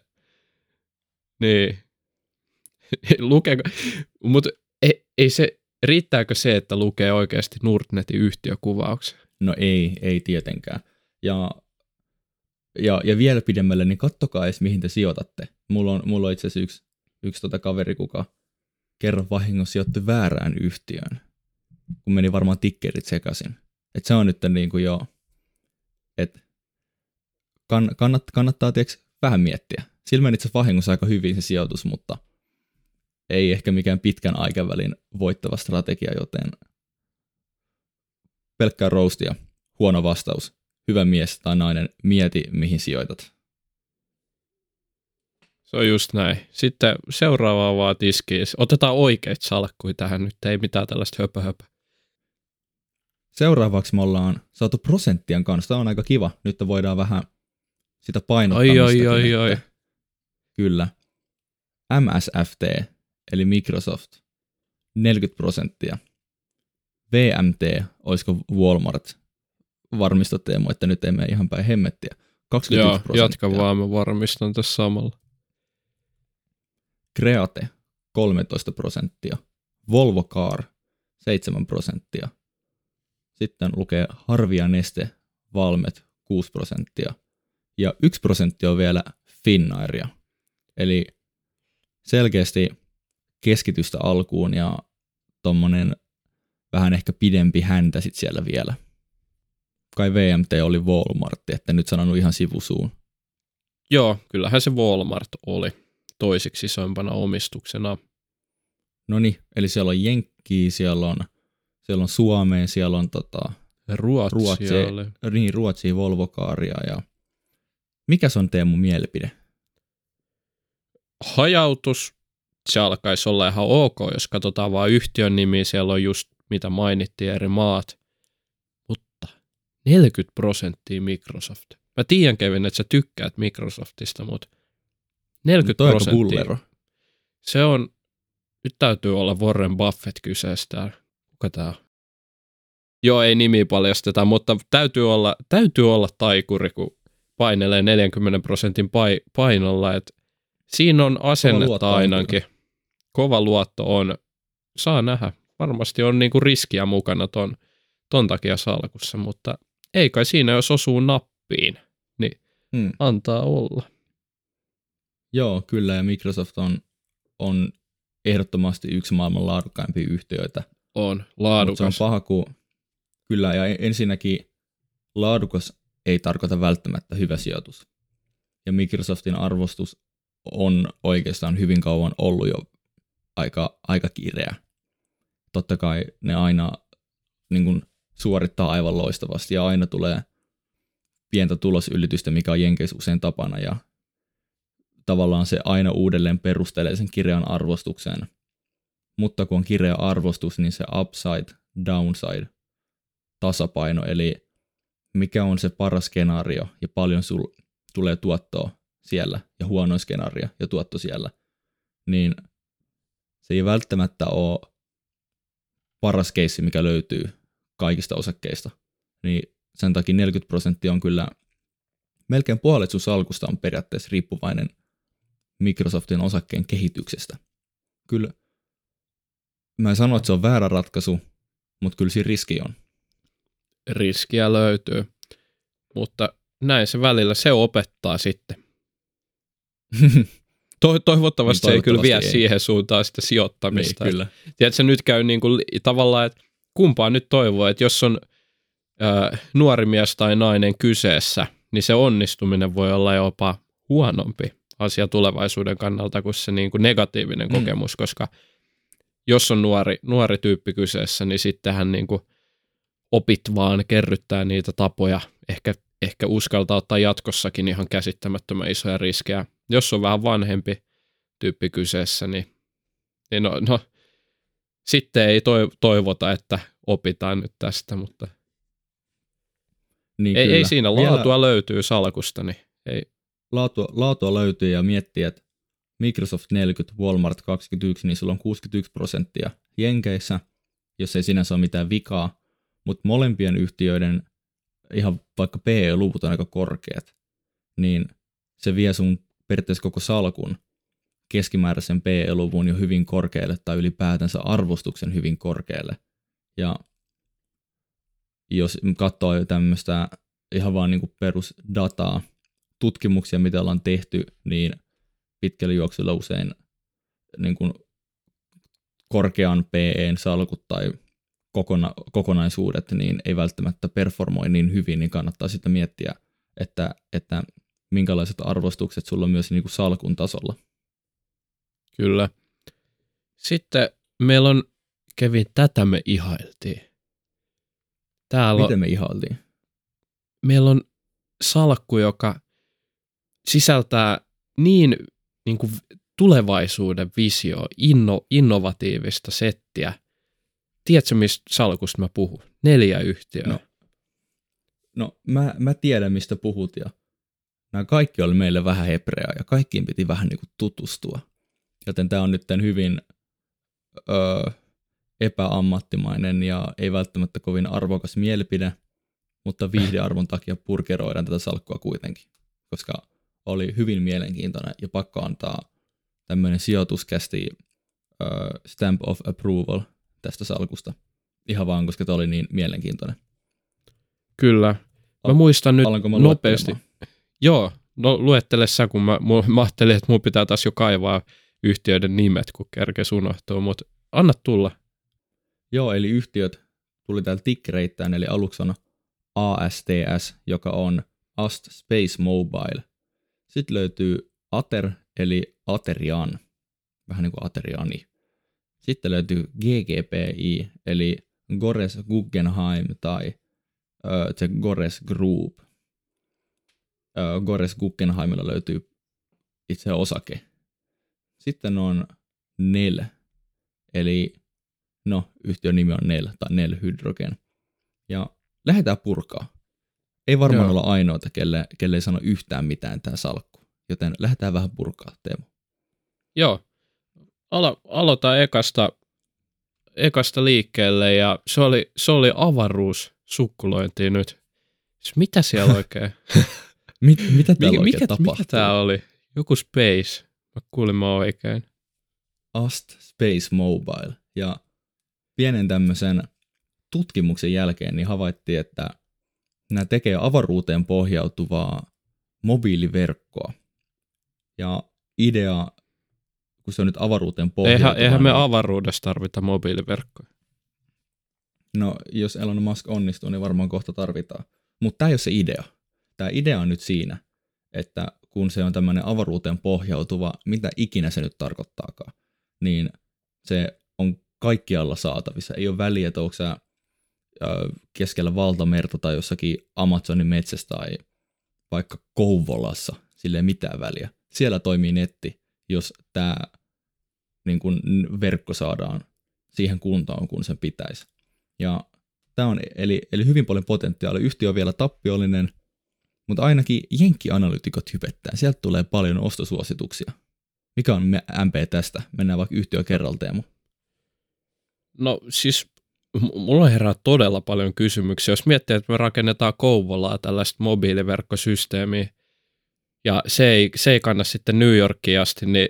niin, [laughs] lukeko, mutta ei, ei se, riittääkö se, että lukee oikeasti Nordnetin yhtiökuvauksen? No ei, ei tietenkään. Ja, ja, ja vielä pidemmälle, niin kattokaa edes, mihin te sijoitatte. Mulla on, mulla on itse asiassa yksi, yksi tota kaveri, kuka kerran vahingossa sijoitti väärään yhtiöön, kun meni varmaan tikkerit sekaisin. Et se on nyt niin kuin jo, että kann, kannat, kannattaa tiiäks, vähän miettiä. Sillä meni itse vahingossa aika hyvin se sijoitus, mutta ei ehkä mikään pitkän aikavälin voittava strategia, joten pelkkää roastia. Huono vastaus. Hyvä mies tai nainen, mieti mihin sijoitat. Se on just näin. Sitten seuraavaa vaan tiskiin. Otetaan oikeita salkkuja tähän nyt, ei mitään tällaista höpö, höpö. Seuraavaksi me ollaan saatu prosenttien kanssa. Tämä on aika kiva. Nyt voidaan vähän sitä painottaa. Oi, oi, oi, oi. Kyllä. MSFT, eli Microsoft, 40 prosenttia. VMT, olisiko Walmart? Varmista Teemu, että nyt ei mene ihan päin hemmettiä. 21 Joo, prosenttia. jatka vaan, mä varmistan tässä samalla. Create 13 prosenttia, Volvo Car 7 prosenttia, sitten lukee Harvia Neste Valmet 6 prosenttia ja 1 prosentti on vielä Finnairia. Eli selkeästi keskitystä alkuun ja tommonen vähän ehkä pidempi häntä sit siellä vielä. Kai VMT oli Walmart, että nyt sanonut ihan sivusuun. Joo, kyllähän se Walmart oli toiseksi isoimpana omistuksena. No niin, eli siellä on Jenkkiä, siellä on, siellä on Suomea, siellä on tota, Ruotsi, Ruotsi, niin, Ruotsia, Volvokaaria ja mikä se on Teemu mielipide? Hajautus, se alkaisi olla ihan ok, jos katsotaan vaan yhtiön nimi, siellä on just mitä mainittiin eri maat. Mutta 40 prosenttia Microsoft. Mä tiedän Kevin, että sä tykkäät Microsoftista, mutta 40 Toi on aika prosenttia. Se on, nyt täytyy olla Warren Buffett kyseessä. Kuka tää on? Joo, ei nimi paljasteta, mutta täytyy olla, täytyy olla taikuri, kun painelee 40 prosentin pai, painolla. Et siinä on asennetta on ainakin. Kova luotto on. Saa nähdä. Varmasti on niinku riskiä mukana ton, ton takia salkussa, mutta ei kai siinä, jos osuu nappiin, niin Hmm. antaa olla. Joo, kyllä, ja Microsoft on, on ehdottomasti yksi maailman laadukkaimpia yhtiöitä. On Mutta se on laadukas. paha, kun kyllä, ja ensinnäkin laadukas ei tarkoita välttämättä hyvä sijoitus. Ja Microsoftin arvostus on oikeastaan hyvin kauan ollut jo aika, aika kireä. Totta kai ne aina niin kuin, suorittaa aivan loistavasti ja aina tulee pientä tulosylitystä, mikä on Jenkeissä usein tapana ja tavallaan se aina uudelleen perustelee sen kireän arvostuksen. Mutta kun on kireä arvostus, niin se upside, downside, tasapaino, eli mikä on se paras skenaario ja paljon sul tulee tuottoa siellä ja huono skenaario ja tuotto siellä, niin se ei välttämättä ole paras keissi, mikä löytyy kaikista osakkeista. Niin sen takia 40 prosenttia on kyllä melkein puolet sun salkusta on periaatteessa riippuvainen Microsoftin osakkeen kehityksestä. Kyllä mä en sano, että se on väärä ratkaisu, mutta kyllä siinä riski on. Riskiä löytyy. Mutta näin se välillä, se opettaa sitten. [laughs] To- toivottavasti Niin, se ei kyllä vie toivottavasti ei. siihen suuntaan sitä sijoittamista. Niin, kyllä. Tiedätkö, nyt käy niin kuin, tavallaan, että kumpaa nyt toivoo, että jos on ää, nuori mies tai nainen kyseessä, niin se onnistuminen voi olla jopa huonompi asia tulevaisuuden kannalta kuin se niin kuin negatiivinen Mm. kokemus, koska jos on nuori, nuori tyyppi kyseessä, niin sittenhän niin kuin opit vaan kerryttää niitä tapoja, ehkä, ehkä uskaltaa ottaa jatkossakin ihan käsittämättömän isoja riskejä. Jos on vähän vanhempi tyyppi kyseessä, niin, niin no, no, sitten ei toi- toivota, että opitaan nyt tästä, mutta Niin Ei, kyllä. ei siinä Vielä laatua löytyy salkusta, niin ei. Laatua, laatua löytyy ja miettii, että Microsoft 40, Walmart 21, niin sulla on 61 prosenttia Jenkeissä, jos ei sinänsä ole mitään vikaa, mutta molempien yhtiöiden ihan vaikka PE-luvut on aika korkeat, niin se vie sun periaatteessa koko salkun keskimääräisen PE-luvun jo hyvin korkealle tai ylipäätänsä arvostuksen hyvin korkealle. Ja jos katsoo tämmöistä ihan vaan niin perusdataa, tutkimuksia, mitä ollaan tehty, niin pitkällä juoksulla usein niin kuin korkean PEn salkut tai kokona, kokonaisuudet niin ei välttämättä performoi niin hyvin, niin kannattaa sitten miettiä, että, että minkälaiset arvostukset sulla on myös niin kuin salkun tasolla. Kyllä. Sitten meillä on, Kevin, tätä me ihailtiin. Täällä on, Miten me ihailtiin? meillä on salkku, joka sisältää niin, niin kuin tulevaisuuden visio, inno, innovatiivista settiä. Tiedätkö, mistä salkusta mä puhun? Neljä yhtiöä. No. No, mä, mä tiedän, mistä puhut ja nämä kaikki oli meille vähän hebreaa ja kaikkiin piti vähän niin kuin tutustua. Joten tämä on nyt hyvin öö, epäammattimainen ja ei välttämättä kovin arvokas mielipide, mutta viihdearvon takia purkeroidaan tätä salkkua kuitenkin, koska oli hyvin mielenkiintoinen ja pakko antaa tämmöinen sijoituskästi öö, stamp of approval tästä salkusta. Ihan vaan, koska tämä oli niin mielenkiintoinen. Kyllä. Mä muistan nyt Alanko mä nopeasti. Joo, no luettele sä, kun mä, mä, ajattelin, että mun pitää taas jo kaivaa yhtiöiden nimet, kun kerkes unohtuu, mutta anna tulla. Joo, eli yhtiöt tuli täällä tikkereittäin, eli aluksi on ASTS, joka on Ast Space Mobile. Sitten löytyy Ater, eli Aterian, vähän niin kuin Ateriani. Sitten löytyy GGPI, eli Gores Guggenheim tai ö, se Gores Group. Ö, Gores Guggenheimilla löytyy itse osake. Sitten on NEL, eli no, yhtiön nimi on NEL tai NEL Hydrogen. Ja lähdetään purkaa. Ei varmaan Joo. olla ainoita, kelle, kelle ei sano yhtään mitään tämä salkku. Joten lähdetään vähän purkaa, Teemu. Joo, Alo, aloita ekasta, ekasta liikkeelle ja se oli, se oli avaruus sukkulointia nyt. Siis Mitä siellä oikein? [laughs] Mit, mitä täällä mikä, oikein mikä, mikä tää oli? Joku space. Mä kuulin mä oikein. Ast Space Mobile. Ja pienen tämmöisen tutkimuksen jälkeen niin havaittiin, että nämä tekee avaruuteen pohjautuvaa mobiiliverkkoa. Ja idea, kun se on nyt avaruuteen pohjautuva, Eihän, eihän me niin- avaruudessa tarvita mobiiliverkkoja. No, jos Elon Musk onnistuu, niin varmaan kohta tarvitaan. Mutta tämä ei ole se idea. Tämä idea on nyt siinä, että kun se on tämmöinen avaruuteen pohjautuva, mitä ikinä se nyt tarkoittaakaan, niin se on kaikkialla saatavissa. Ei ole väliä, että onko sä keskellä valtamerta tai jossakin Amazonin metsässä tai vaikka Kouvolassa, sille ei mitään väliä. Siellä toimii netti, jos tämä niin kun, verkko saadaan siihen kuntoon, kun sen pitäisi. Ja tämä on eli, eli hyvin paljon potentiaalia. Yhtiö on vielä tappiollinen, mutta ainakin jenkkianalytikot hypettää. Sieltä tulee paljon ostosuosituksia. Mikä on MP tästä? Mennään vaikka yhtiö kerralta, Teemu. No siis mulla herää todella paljon kysymyksiä. Jos miettii, että me rakennetaan Kouvolaa tällaista mobiiliverkkosysteemiä, ja se ei, se ei kanna sitten New Yorkiin asti, niin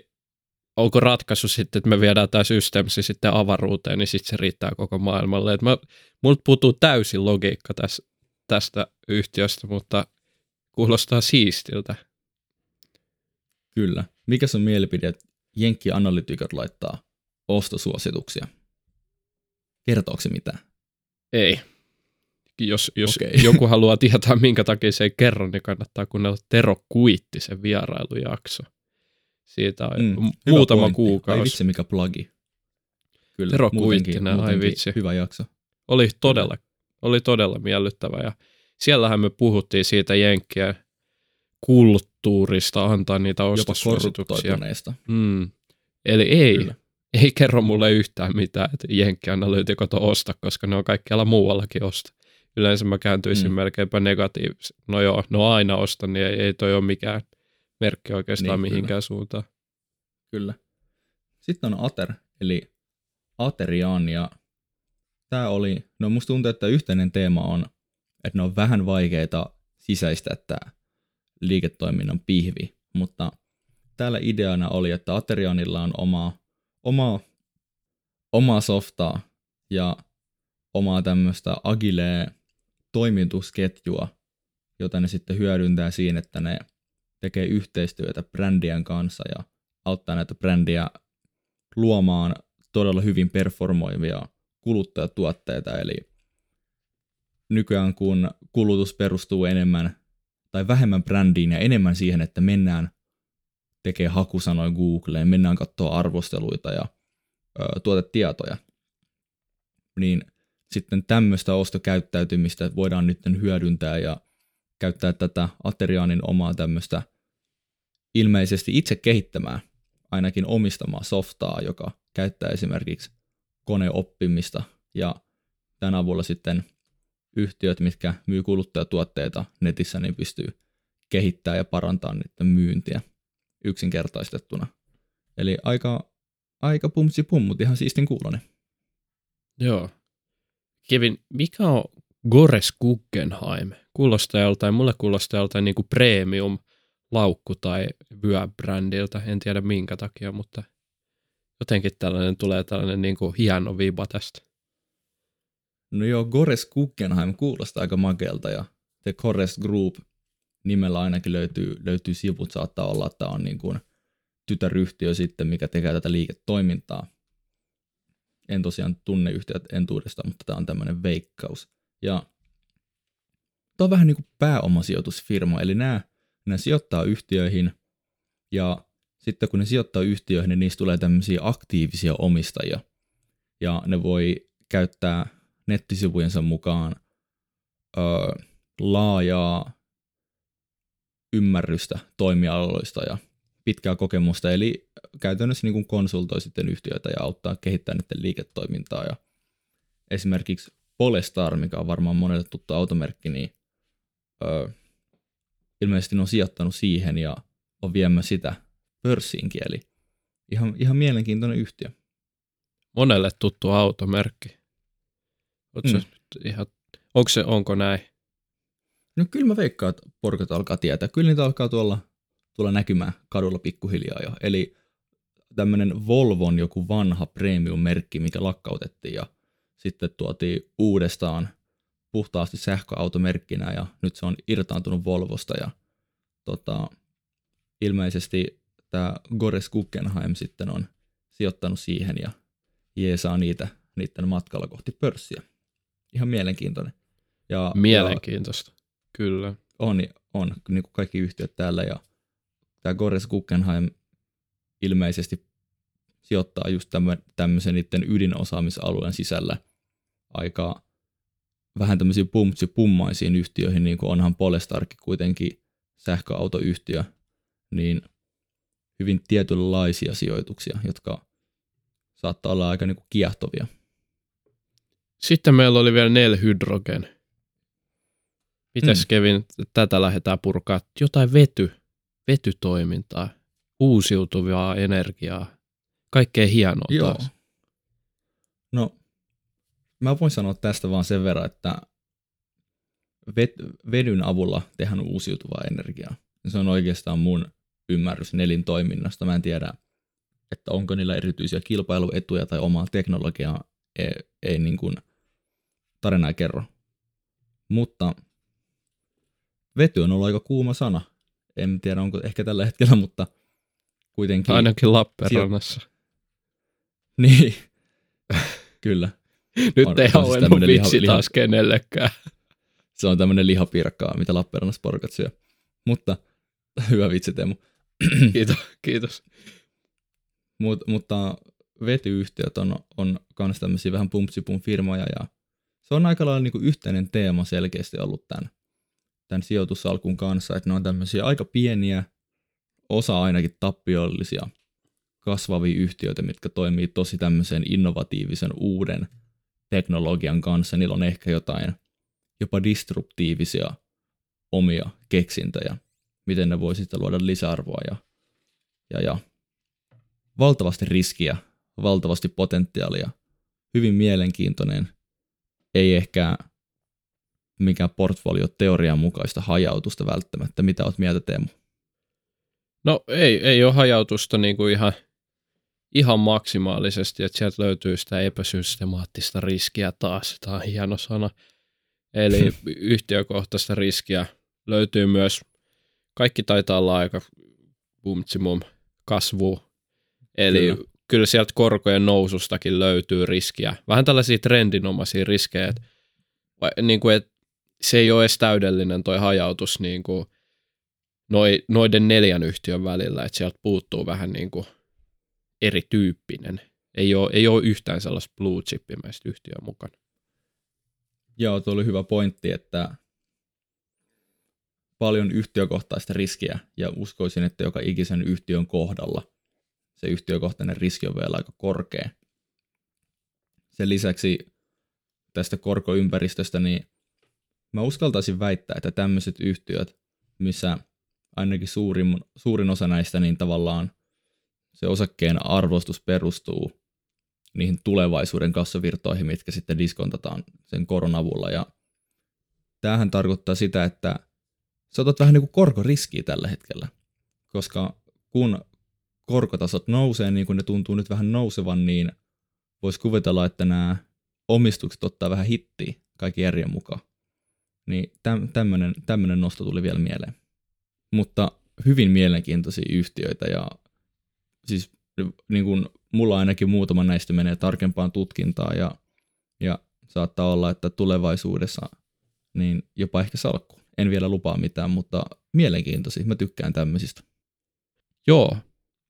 onko ratkaisu sitten, että me viedään tämä systeemi sitten avaruuteen, niin sitten se riittää koko maailmalle. Et mä, multa puuttuu täysin logiikka täs, tästä yhtiöstä, mutta kuulostaa siistiltä. Kyllä. Mikä on mielipide, että jenkkianalytikot laittaa ostosuosituksia? Kertooko se mitään? Ei. Jos, jos Okei. okay. [laughs] joku haluaa tietää, minkä takia se ei kerro, niin kannattaa kuunnella Tero Kuittisen vierailujakso. Siitä on mm, muutama pointti. Ai kuukausi. vitsi, mikä plagi. Kyllä, Tero muutenkin- Kuittinen, ai vitsi. Hyvä jakso. Oli todella, oli todella miellyttävä. Ja siellähän me puhuttiin siitä jenkkien kulttuurista antaa niitä ostosuosituksia. Mm. Eli ei, Kyllä. ei kerro mulle yhtään mitään, että jenkkianalyytikot on osta, koska ne on kaikkialla muuallakin osta. Yleensä mä kääntyisin mm. melkeinpä negatiivisesti. No joo, no aina ostan, niin ei, ei toi ole mikään merkki oikeastaan niin, mihinkään kyllä. suuntaan. Kyllä. Sitten on Ater, eli Ateriaan, ja tämä oli, no musta tuntuu, että yhteinen teema on, että ne on vähän vaikeita sisäistä tämä liiketoiminnan pihvi, mutta täällä ideana oli, että Aterianilla on oma, oma, oma softaa ja omaa tämmöistä agilee toimitusketjua, jota ne sitten hyödyntää siinä, että ne tekee yhteistyötä brändien kanssa ja auttaa näitä brändiä luomaan todella hyvin performoivia kuluttajatuotteita, eli nykyään kun kulutus perustuu enemmän tai vähemmän brändiin ja enemmän siihen, että mennään tekee hakusanoja Googleen, mennään katsoa arvosteluita ja ö, tuotetietoja, niin sitten tämmöistä ostokäyttäytymistä voidaan nyt hyödyntää ja käyttää tätä Aterianin omaa tämmöistä ilmeisesti itse kehittämään, ainakin omistamaa softaa, joka käyttää esimerkiksi koneoppimista ja tämän avulla sitten yhtiöt, mitkä myy kuluttajatuotteita netissä, niin pystyy kehittämään ja parantamaan niiden myyntiä yksinkertaistettuna. Eli aika, aika pumtsi pummut, ihan siistin kuulonen. Joo. Kevin, mikä on Gores Guggenheim? Kuulostaa joltain, mulle kuulostaa joltain niin kuin premium laukku tai vyöbrändiltä, en tiedä minkä takia, mutta jotenkin tällainen tulee tällainen niin kuin hieno viiba tästä. No joo, Gores Guggenheim kuulostaa aika makelta ja The Gores Group nimellä ainakin löytyy, löytyy sivut, saattaa olla, että on niin kuin tytäryhtiö sitten, mikä tekee tätä liiketoimintaa. En tosiaan tunne yhtiöt entuudesta, mutta tämä on tämmöinen veikkaus. Ja tämä on vähän niin kuin pääomasijoitusfirma, eli nämä, nämä sijoittaa yhtiöihin ja sitten kun ne sijoittaa yhtiöihin, niin niistä tulee tämmöisiä aktiivisia omistajia. Ja ne voi käyttää nettisivujensa mukaan öö, laajaa ymmärrystä toimialoista ja pitkää kokemusta, eli käytännössä niin kuin konsultoi sitten yhtiöitä ja auttaa kehittämään niiden liiketoimintaa. Ja esimerkiksi Polestar, mikä on varmaan monelle tuttu automerkki, niin öö, ilmeisesti ne on sijoittanut siihen ja on viemässä sitä pörssiinkin, eli ihan, ihan mielenkiintoinen yhtiö. Monelle tuttu automerkki. mm. ihan, onko, se, onko näin? No kyllä mä veikkaan, että porukat alkaa tietää. Kyllä niitä alkaa tuolla, tuolla näkymään kadulla pikkuhiljaa jo. Eli tämmöinen Volvon joku vanha premium-merkki, mikä lakkautettiin ja sitten tuotiin uudestaan puhtaasti sähköautomerkkinä ja nyt se on irtaantunut Volvosta ja tota, ilmeisesti tämä Gores Guggenheim sitten on sijoittanut siihen ja jeesaa niitä niiden matkalla kohti pörssiä. Ihan mielenkiintoinen. Ja, Mielenkiintoista, ja kyllä. On, on niin kuin kaikki yhtiöt täällä ja Gores Guggenheim ilmeisesti sijoittaa just tämmöisen niiden ydinosaamisalueen sisällä aika vähän tämmöisiin pumpsi pummaisiin yhtiöihin, niin kuin onhan Polestarki kuitenkin sähköautoyhtiö, niin hyvin tietynlaisia sijoituksia, jotka saattaa olla aika niin kuin kiehtovia. Sitten meillä oli vielä Nel Hydrogen. Mitäs mm. Kevin, tätä lähdetään purkaa? Jotain vety, vetytoimintaa, uusiutuvaa energiaa, kaikkea hienoa Joo. taas. No, mä voin sanoa tästä vaan sen verran, että vedyn avulla tehdään uusiutuvaa energiaa. Se on oikeastaan mun ymmärrys nelin toiminnasta. Mä en tiedä, että onko niillä erityisiä kilpailuetuja tai omaa teknologiaa, ei, ei niin kuin tarinaa kerro. Mutta vety on ollut aika kuuma sana. En tiedä, onko ehkä tällä hetkellä, mutta kuitenkin. Ainakin Lappeenrannassa. [laughs] Niin, kyllä. Nyt on, ei ole siis vitsi liha, taas kenellekään. Se on tämmöinen lihapiirakkaa, mitä Lappeenrannassa porukat syö. Mutta [laughs] hyvä vitsi Teemu. [clears throat] kiitos, kiitos. Mut, mutta vetyyhtiöt on, on myös tämmöisiä vähän pumpsipun firmoja ja se on aika lailla niin kuin yhteinen teema selkeästi ollut tämän, tämän sijoitussalkun kanssa, että ne on tämmöisiä aika pieniä, osa ainakin tappiollisia kasvavia yhtiöitä, mitkä toimii tosi tämmöisen innovatiivisen uuden teknologian kanssa. Niillä on ehkä jotain jopa disruptiivisia omia keksintöjä, miten ne voi sitten luoda lisäarvoa ja, ja, ja valtavasti riskiä, valtavasti potentiaalia, hyvin mielenkiintoinen, ei ehkä mikään portfolio-teorian mukaista hajautusta välttämättä. Mitä oot mieltä Teemu? No ei, ei ole hajautusta niin kuin ihan, ihan maksimaalisesti, että sieltä löytyy sitä epäsystemaattista riskiä taas. Tämä on hieno sana. Eli [laughs] yhtiökohtaista riskiä löytyy myös, kaikki taitaa olla aika bumtsimum kasvu. Eli kyllä. kyllä sieltä korkojen nousustakin löytyy riskiä. Vähän tällaisia trendinomaisia riskejä, että, niin kuin, että se ei ole edes täydellinen toi hajautus niin kuin noi, noiden neljän yhtiön välillä, että sieltä puuttuu vähän niin kuin erityyppinen. Ei ole, ei ole yhtään sellaista blue chipimäistä yhtiöä mukana. Joo, tuo oli hyvä pointti, että paljon yhtiökohtaista riskiä ja uskoisin, että joka ikisen yhtiön kohdalla se yhtiökohtainen riski on vielä aika korkea. Sen lisäksi tästä korkoympäristöstä, niin mä uskaltaisin väittää, että tämmöiset yhtiöt, missä ainakin suurin, suurin osa näistä, niin tavallaan se osakkeen arvostus perustuu niihin tulevaisuuden kassavirtoihin, mitkä sitten diskontataan sen koron avulla. Ja tämähän tarkoittaa sitä, että sä otat vähän niin kuin korkoriskiä tällä hetkellä, koska kun korkotasot nousee niin kuin ne tuntuu nyt vähän nousevan, niin voisi kuvitella, että nämä omistukset ottaa vähän hittiä kaikki järjen mukaan. Niin tämmöinen, tämmöinen nosto tuli vielä mieleen. Mutta hyvin mielenkiintoisia yhtiöitä ja siis niin kuin mulla ainakin muutama näistä menee tarkempaan tutkintaan ja, ja saattaa olla, että tulevaisuudessa niin jopa ehkä salkku. En vielä lupaa mitään, mutta mielenkiintoisia. Mä tykkään tämmöisistä. Joo.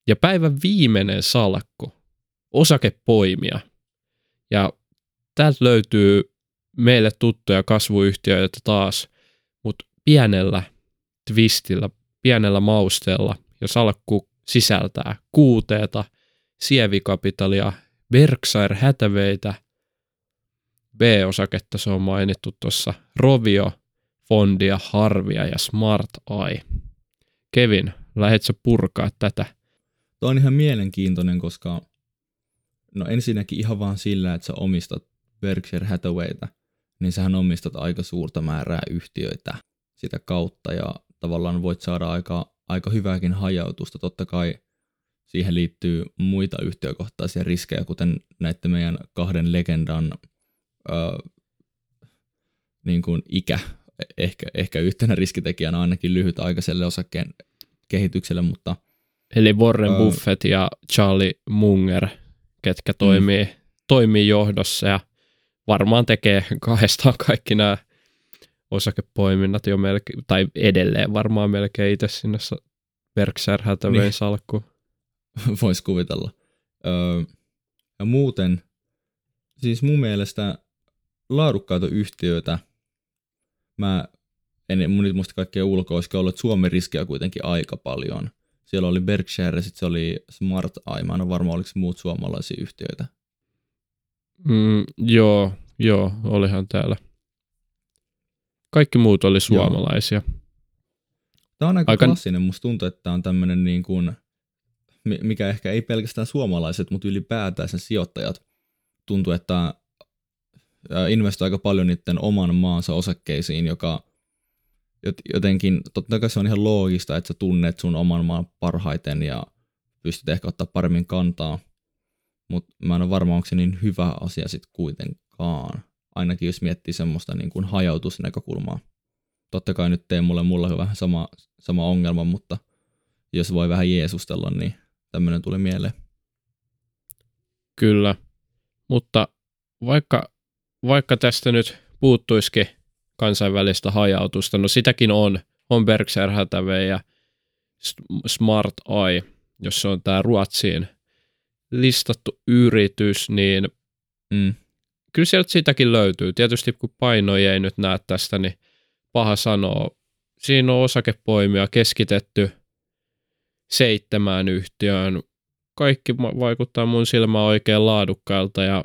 Ja päivän viimeinen salkku. Osakepoimia. Ja täältä löytyy meille tuttuja kasvuyhtiöitä taas, mutta pienellä twistillä, pienellä mausteella, ja salkku sisältää kuuteeta, sievikapitalia, Berkshire Hätäveitä, B-osaketta se on mainittu tuossa, Rovio, Fondia, Harvia ja Smart Eye. Kevin, lähdetkö purkaa tätä? Tuo on ihan mielenkiintoinen, koska no ensinnäkin ihan vaan sillä, että sä omistat Berkshire Hathawayta, niin sähän omistat aika suurta määrää yhtiöitä sitä kautta ja tavallaan voit saada aika, aika hyvääkin hajautusta. Totta kai siihen liittyy muita yhtiökohtaisia riskejä, kuten näiden meidän kahden legendan ö, niin kuin ikä, ehkä, ehkä yhtenä riskitekijänä ainakin lyhytaikaiselle osakkeen kehitykselle, mutta... Eli Warren ö, Buffett ja Charlie Munger, ketkä toimii, mm. toimii johdossa ja varmaan tekee kahdestaan kaikki nämä osakepoiminnat jo melkein, tai edelleen varmaan melkein itse sinne Berkshire Hathawayn niin. salkku. [laughs] Voisi kuvitella. Öö, ja muuten, siis mun mielestä laadukkaita yhtiöitä, mä en mun nyt muista kaikkea ulkoa, olisiko ollut Suomen riskiä kuitenkin aika paljon. Siellä oli Berkshire, sitten se oli Smart Eye, mä en ole varma, oliko muut suomalaisia yhtiöitä. Mm, joo, joo, olihan täällä. Kaikki muut oli suomalaisia. Joo. Tämä on aika, aika klassinen. Musta tuntuu, että tämä on tämmöinen niin kuin, mikä ehkä ei pelkästään suomalaiset, mutta ylipäätään sen sijoittajat tuntuu, että investoi aika paljon niiden oman maansa osakkeisiin, joka jotenkin, totta kai se on ihan loogista, että sä tunnet sun oman maan parhaiten ja pystyt ehkä ottaa paremmin kantaa, mutta mä en ole varma, onko se niin hyvä asia sitten kuitenkaan ainakin jos miettii semmoista niin kuin hajautusnäkökulmaa. Totta kai nyt mulle mulla vähän sama, sama ongelma, mutta jos voi vähän jeesustella, niin tämmöinen tuli mieleen. Kyllä, mutta vaikka, vaikka tästä nyt puuttuisikin kansainvälistä hajautusta, no sitäkin on, on Berkshire Hathaway ja Smart Eye, jos se on tämä Ruotsiin listattu yritys, niin mm kyllä sieltä sitäkin löytyy. Tietysti kun painoja ei nyt näe tästä, niin paha sanoa. Siinä on osakepoimia keskitetty seitsemään yhtiöön. Kaikki vaikuttaa mun silmään oikein laadukkailta ja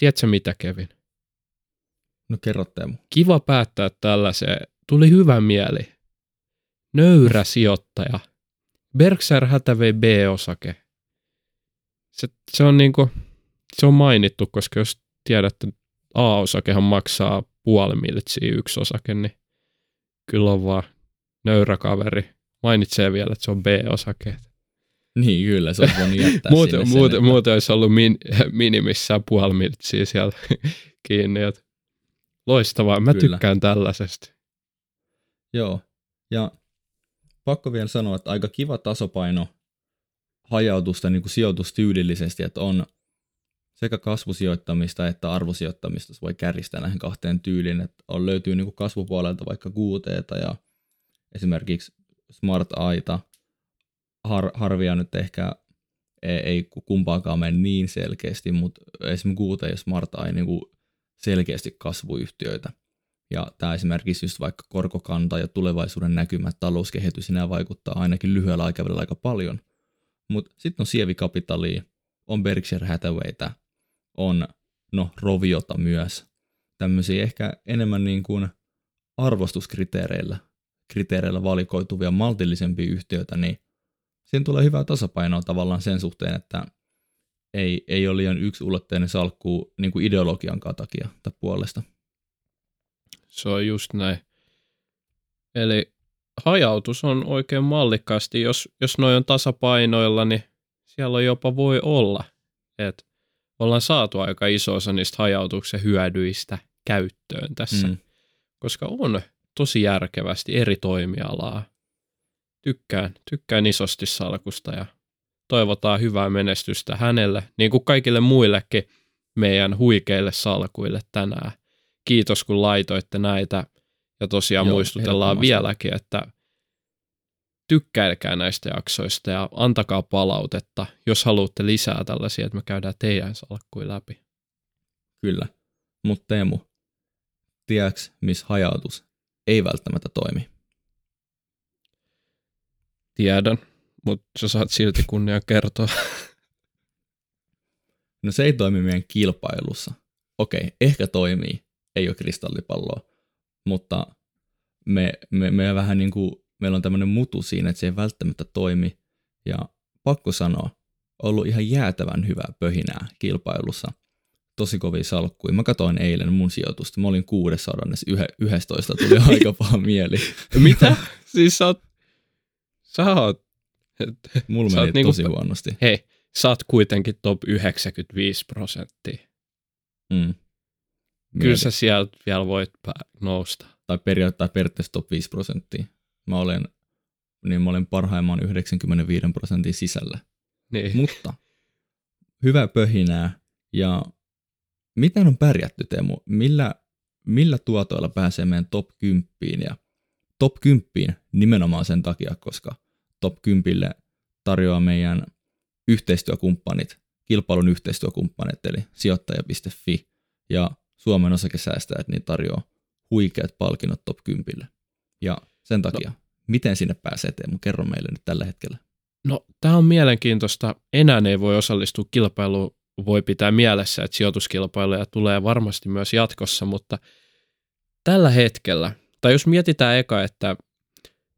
tiedätkö mitä Kevin? No kerro Teemu. Kiva päättää tällaiseen. Tuli hyvä mieli. Nöyrä sijoittaja. Berkshire Hathaway B-osake. Se, se on niinku, se on mainittu, koska jos tiedätte, A-osakehan maksaa puoli miltsiä yksi osake, niin kyllä on vaan nöyrä kaveri. Mainitsee vielä, että se on B-osake. Niin, kyllä, se on voinut jättää [laughs] muuten, sinne sen, muuten, että- muuten olisi ollut min, [laughs] minimissään puoli miltsiä siellä [laughs] kiinni. Et loistavaa, mä Kyllä. tykkään tällaisesta. Joo, ja pakko vielä sanoa, että aika kiva tasapaino hajautusta niin kuin sijoitustyydillisesti, että on sekä kasvusijoittamista että arvosijoittamista, se voi kärjistää näihin kahteen tyyliin, että on, löytyy niin kuin kasvupuolelta vaikka QTtä ja esimerkiksi Smart Aita, har, harvia nyt ehkä ei, ei kumpaakaan mene niin selkeästi, mutta esimerkiksi QT ja Smart Eye niin kuin selkeästi kasvuyhtiöitä. Ja tämä esimerkiksi just vaikka korkokanta ja tulevaisuuden näkymät, talouskehitys, nämä vaikuttaa ainakin lyhyellä aikavälillä aika paljon. Mutta sitten on sievikapitalia, on Berkshire Hathawaytä, on no Roviota myös. Tämmöisiä ehkä enemmän niin kuin arvostuskriteereillä kriteereillä valikoituvia maltillisempia yhtiöitä, niin siinä tulee hyvää tasapainoa tavallaan sen suhteen, että ei, ei ole liian yksiulotteinen salkku niin kuin ideologian takia tai puolesta. Se on just näin. Eli hajautus on oikein mallikkaasti. Jos, jos noin on tasapainoilla, niin siellä jopa voi olla, että ollaan saatu aika iso osa niistä hajautuksen hyödyistä käyttöön tässä. Mm. Koska on tosi järkevästi eri toimialaa. Tykkään, tykkään isosti salkusta ja toivotaan hyvää menestystä hänelle, niin kuin kaikille muillekin meidän huikeille salkuille tänään. Kiitos kun laitoitte näitä ja tosiaan Joo, muistutellaan vieläkin, että tykkäilkää näistä jaksoista ja antakaa palautetta, jos haluatte lisää tällaisia, että me käydään teidän salkkuja läpi. Kyllä. Mutta Teemu, tiedätkö, missä hajautus ei välttämättä toimi? Tiedän, mutta sä saat silti kunnia kertoa. No se ei toimi meidän kilpailussa. Okei, ehkä toimii, ei ole kristallipalloa, mutta me, me, me vähän niin kuin, meillä on tämmöinen mutu siinä, että se ei välttämättä toimi. Ja pakko sanoa, ollut ihan jäätävän hyvää pöhinää kilpailussa. Tosi kovia salkkuja. Mä katsoin eilen mun sijoitusta. Mä olin 611, tuli [laughs] aika paha mieli. Mitä? [laughs] siis sä oot, sä oot, Mulla meni niinku- tosi huonosti. hei, sä oot kuitenkin top 95 prosenttia. Mm. Kyllä Mieti. sä sieltä vielä voit nousta. tai periaatteessa, periaatteessa top 5 prosenttia. Mä olen, niin mä olen parhaimman 95 prosentin sisällä. Niin. Mutta hyvä pöhinää ja miten on pärjätty Teemu? Millä, millä tuotoilla pääsee meidän top 10 ja top 10 nimenomaan sen takia, koska top 10 tarjoaa meidän yhteistyökumppanit, kilpailun yhteistyökumppanit, eli sijoittaja.fi ja Suomen osakesäästäjät, niin tarjoaa huikeat palkinnot top 10. Ja sen takia, no. miten sinne pääsee Teemu? Kerro meille nyt tällä hetkellä. No, tämä on mielenkiintoista. Enää ei voi osallistua kilpailuun. Voi pitää mielessä, että sijoituskilpailuja tulee varmasti myös jatkossa, mutta tällä hetkellä, tai jos mietitään eka, että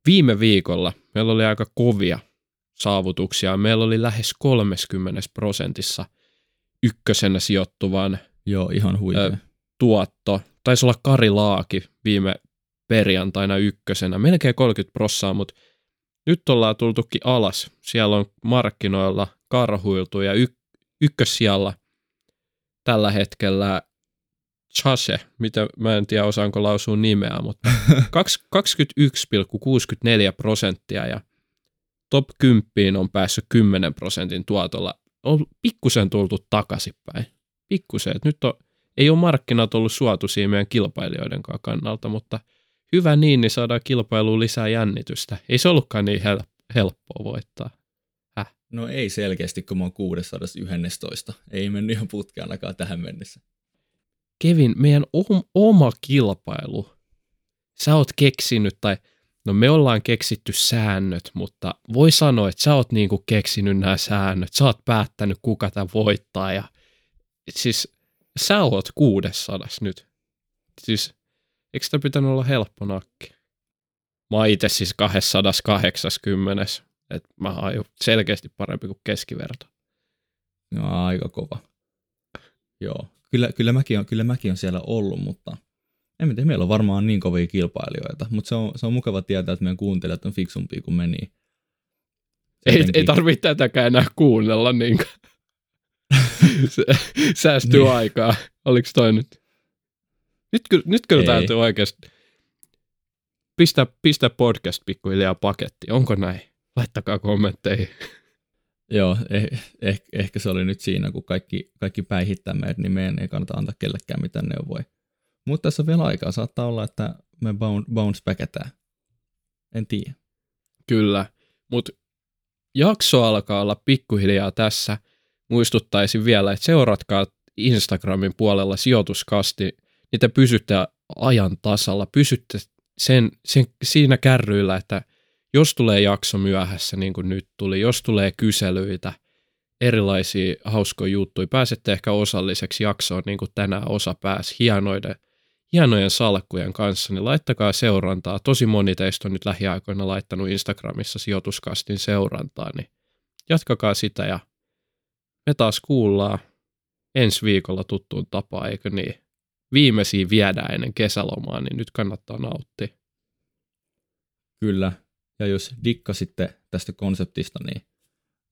viime viikolla meillä oli aika kovia saavutuksia. Meillä oli lähes 30 prosentissa ykkösenä sijoittuvan Joo, ihan huikea. Ö, tuotto. Taisi olla Kari Laaki viime perjantaina ykkösenä, melkein 30 prossaa, mutta nyt ollaan tultukin alas. Siellä on markkinoilla karhuiltu ja y- ykkössijalla tällä hetkellä Chase, mitä mä en tiedä osaanko lausua nimeä, mutta [laughs] kaks- 21,64 prosenttia ja top 10 on päässyt 10 prosentin tuotolla. On pikkusen tultu takaisinpäin. Pikkusen, että nyt on, ei ole markkinat ollut suotuisia meidän kilpailijoiden kannalta, mutta hyvä niin, niin saadaan kilpailuun lisää jännitystä. Ei se ollutkaan niin hel- helppoa voittaa. No ei selkeästi, kun mä oon 611. Ei mennyt ihan putkeen tähän mennessä. Kevin, meidän om- oma kilpailu, sä oot keksinyt, tai no me ollaan keksitty säännöt, mutta voi sanoa, että sä oot niinku keksinyt nämä säännöt, sä oot päättänyt, kuka tämä voittaa, ja siis sä oot 600 nyt. siis, eikö sitä pitänyt olla helppo nakki? Mä oon itse siis 280, että mä oon jo selkeästi parempi kuin keskiverto. No, aika kova. Joo, kyllä, kyllä, mäkin on, kyllä mäkin on siellä ollut, mutta en tiedä, meillä on varmaan niin kovia kilpailijoita, mutta se on, se on mukava tietää, että meidän kuuntelijat on fiksumpia kuin meni. Ei, ei tarvitse tätäkään enää kuunnella, niin [laughs] säästyy niin. aikaa. Oliko toi nyt? Nyt, nyt kyllä täytyy oikeasti pistä, pistä podcast pikkuhiljaa paketti. Onko näin? Laittakaa kommentteihin. Joo, eh, eh, ehkä se oli nyt siinä, kun kaikki, kaikki päihittää meidät, niin meidän ei kannata antaa kellekään mitään neuvoja. Mutta tässä on vielä aikaa. Saattaa olla, että me bounce backetään. En tiedä. Kyllä, mutta jakso alkaa olla pikkuhiljaa tässä. Muistuttaisin vielä, että seuratkaa Instagramin puolella sijoituskasti, niin te pysytte ajan tasalla, pysytte sen, sen, siinä kärryillä, että jos tulee jakso myöhässä, niin kuin nyt tuli, jos tulee kyselyitä, erilaisia hauskoja juttuja, pääsette ehkä osalliseksi jaksoon, niin kuin tänään osa pääsi hienoiden, hienojen salkkujen kanssa, niin laittakaa seurantaa. Tosi moni teistä on nyt lähiaikoina laittanut Instagramissa sijoituskastin seurantaa, niin jatkakaa sitä ja me taas kuullaan ensi viikolla tuttuun tapaan, eikö niin? Viimeisiä viedään ennen kesälomaa, niin nyt kannattaa nauttia. Kyllä. Ja jos dikkasitte tästä konseptista, niin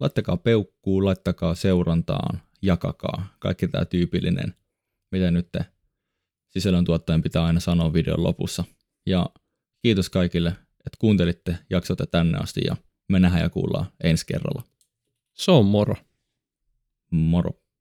laittakaa peukkuun, laittakaa seurantaan, jakakaa. Kaikki tämä tyypillinen, mitä nyt te sisällöntuottajan pitää aina sanoa videon lopussa. Ja kiitos kaikille, että kuuntelitte jaksoita tänne asti ja me nähdään ja kuullaan ensi kerralla. Se on moro. Moro.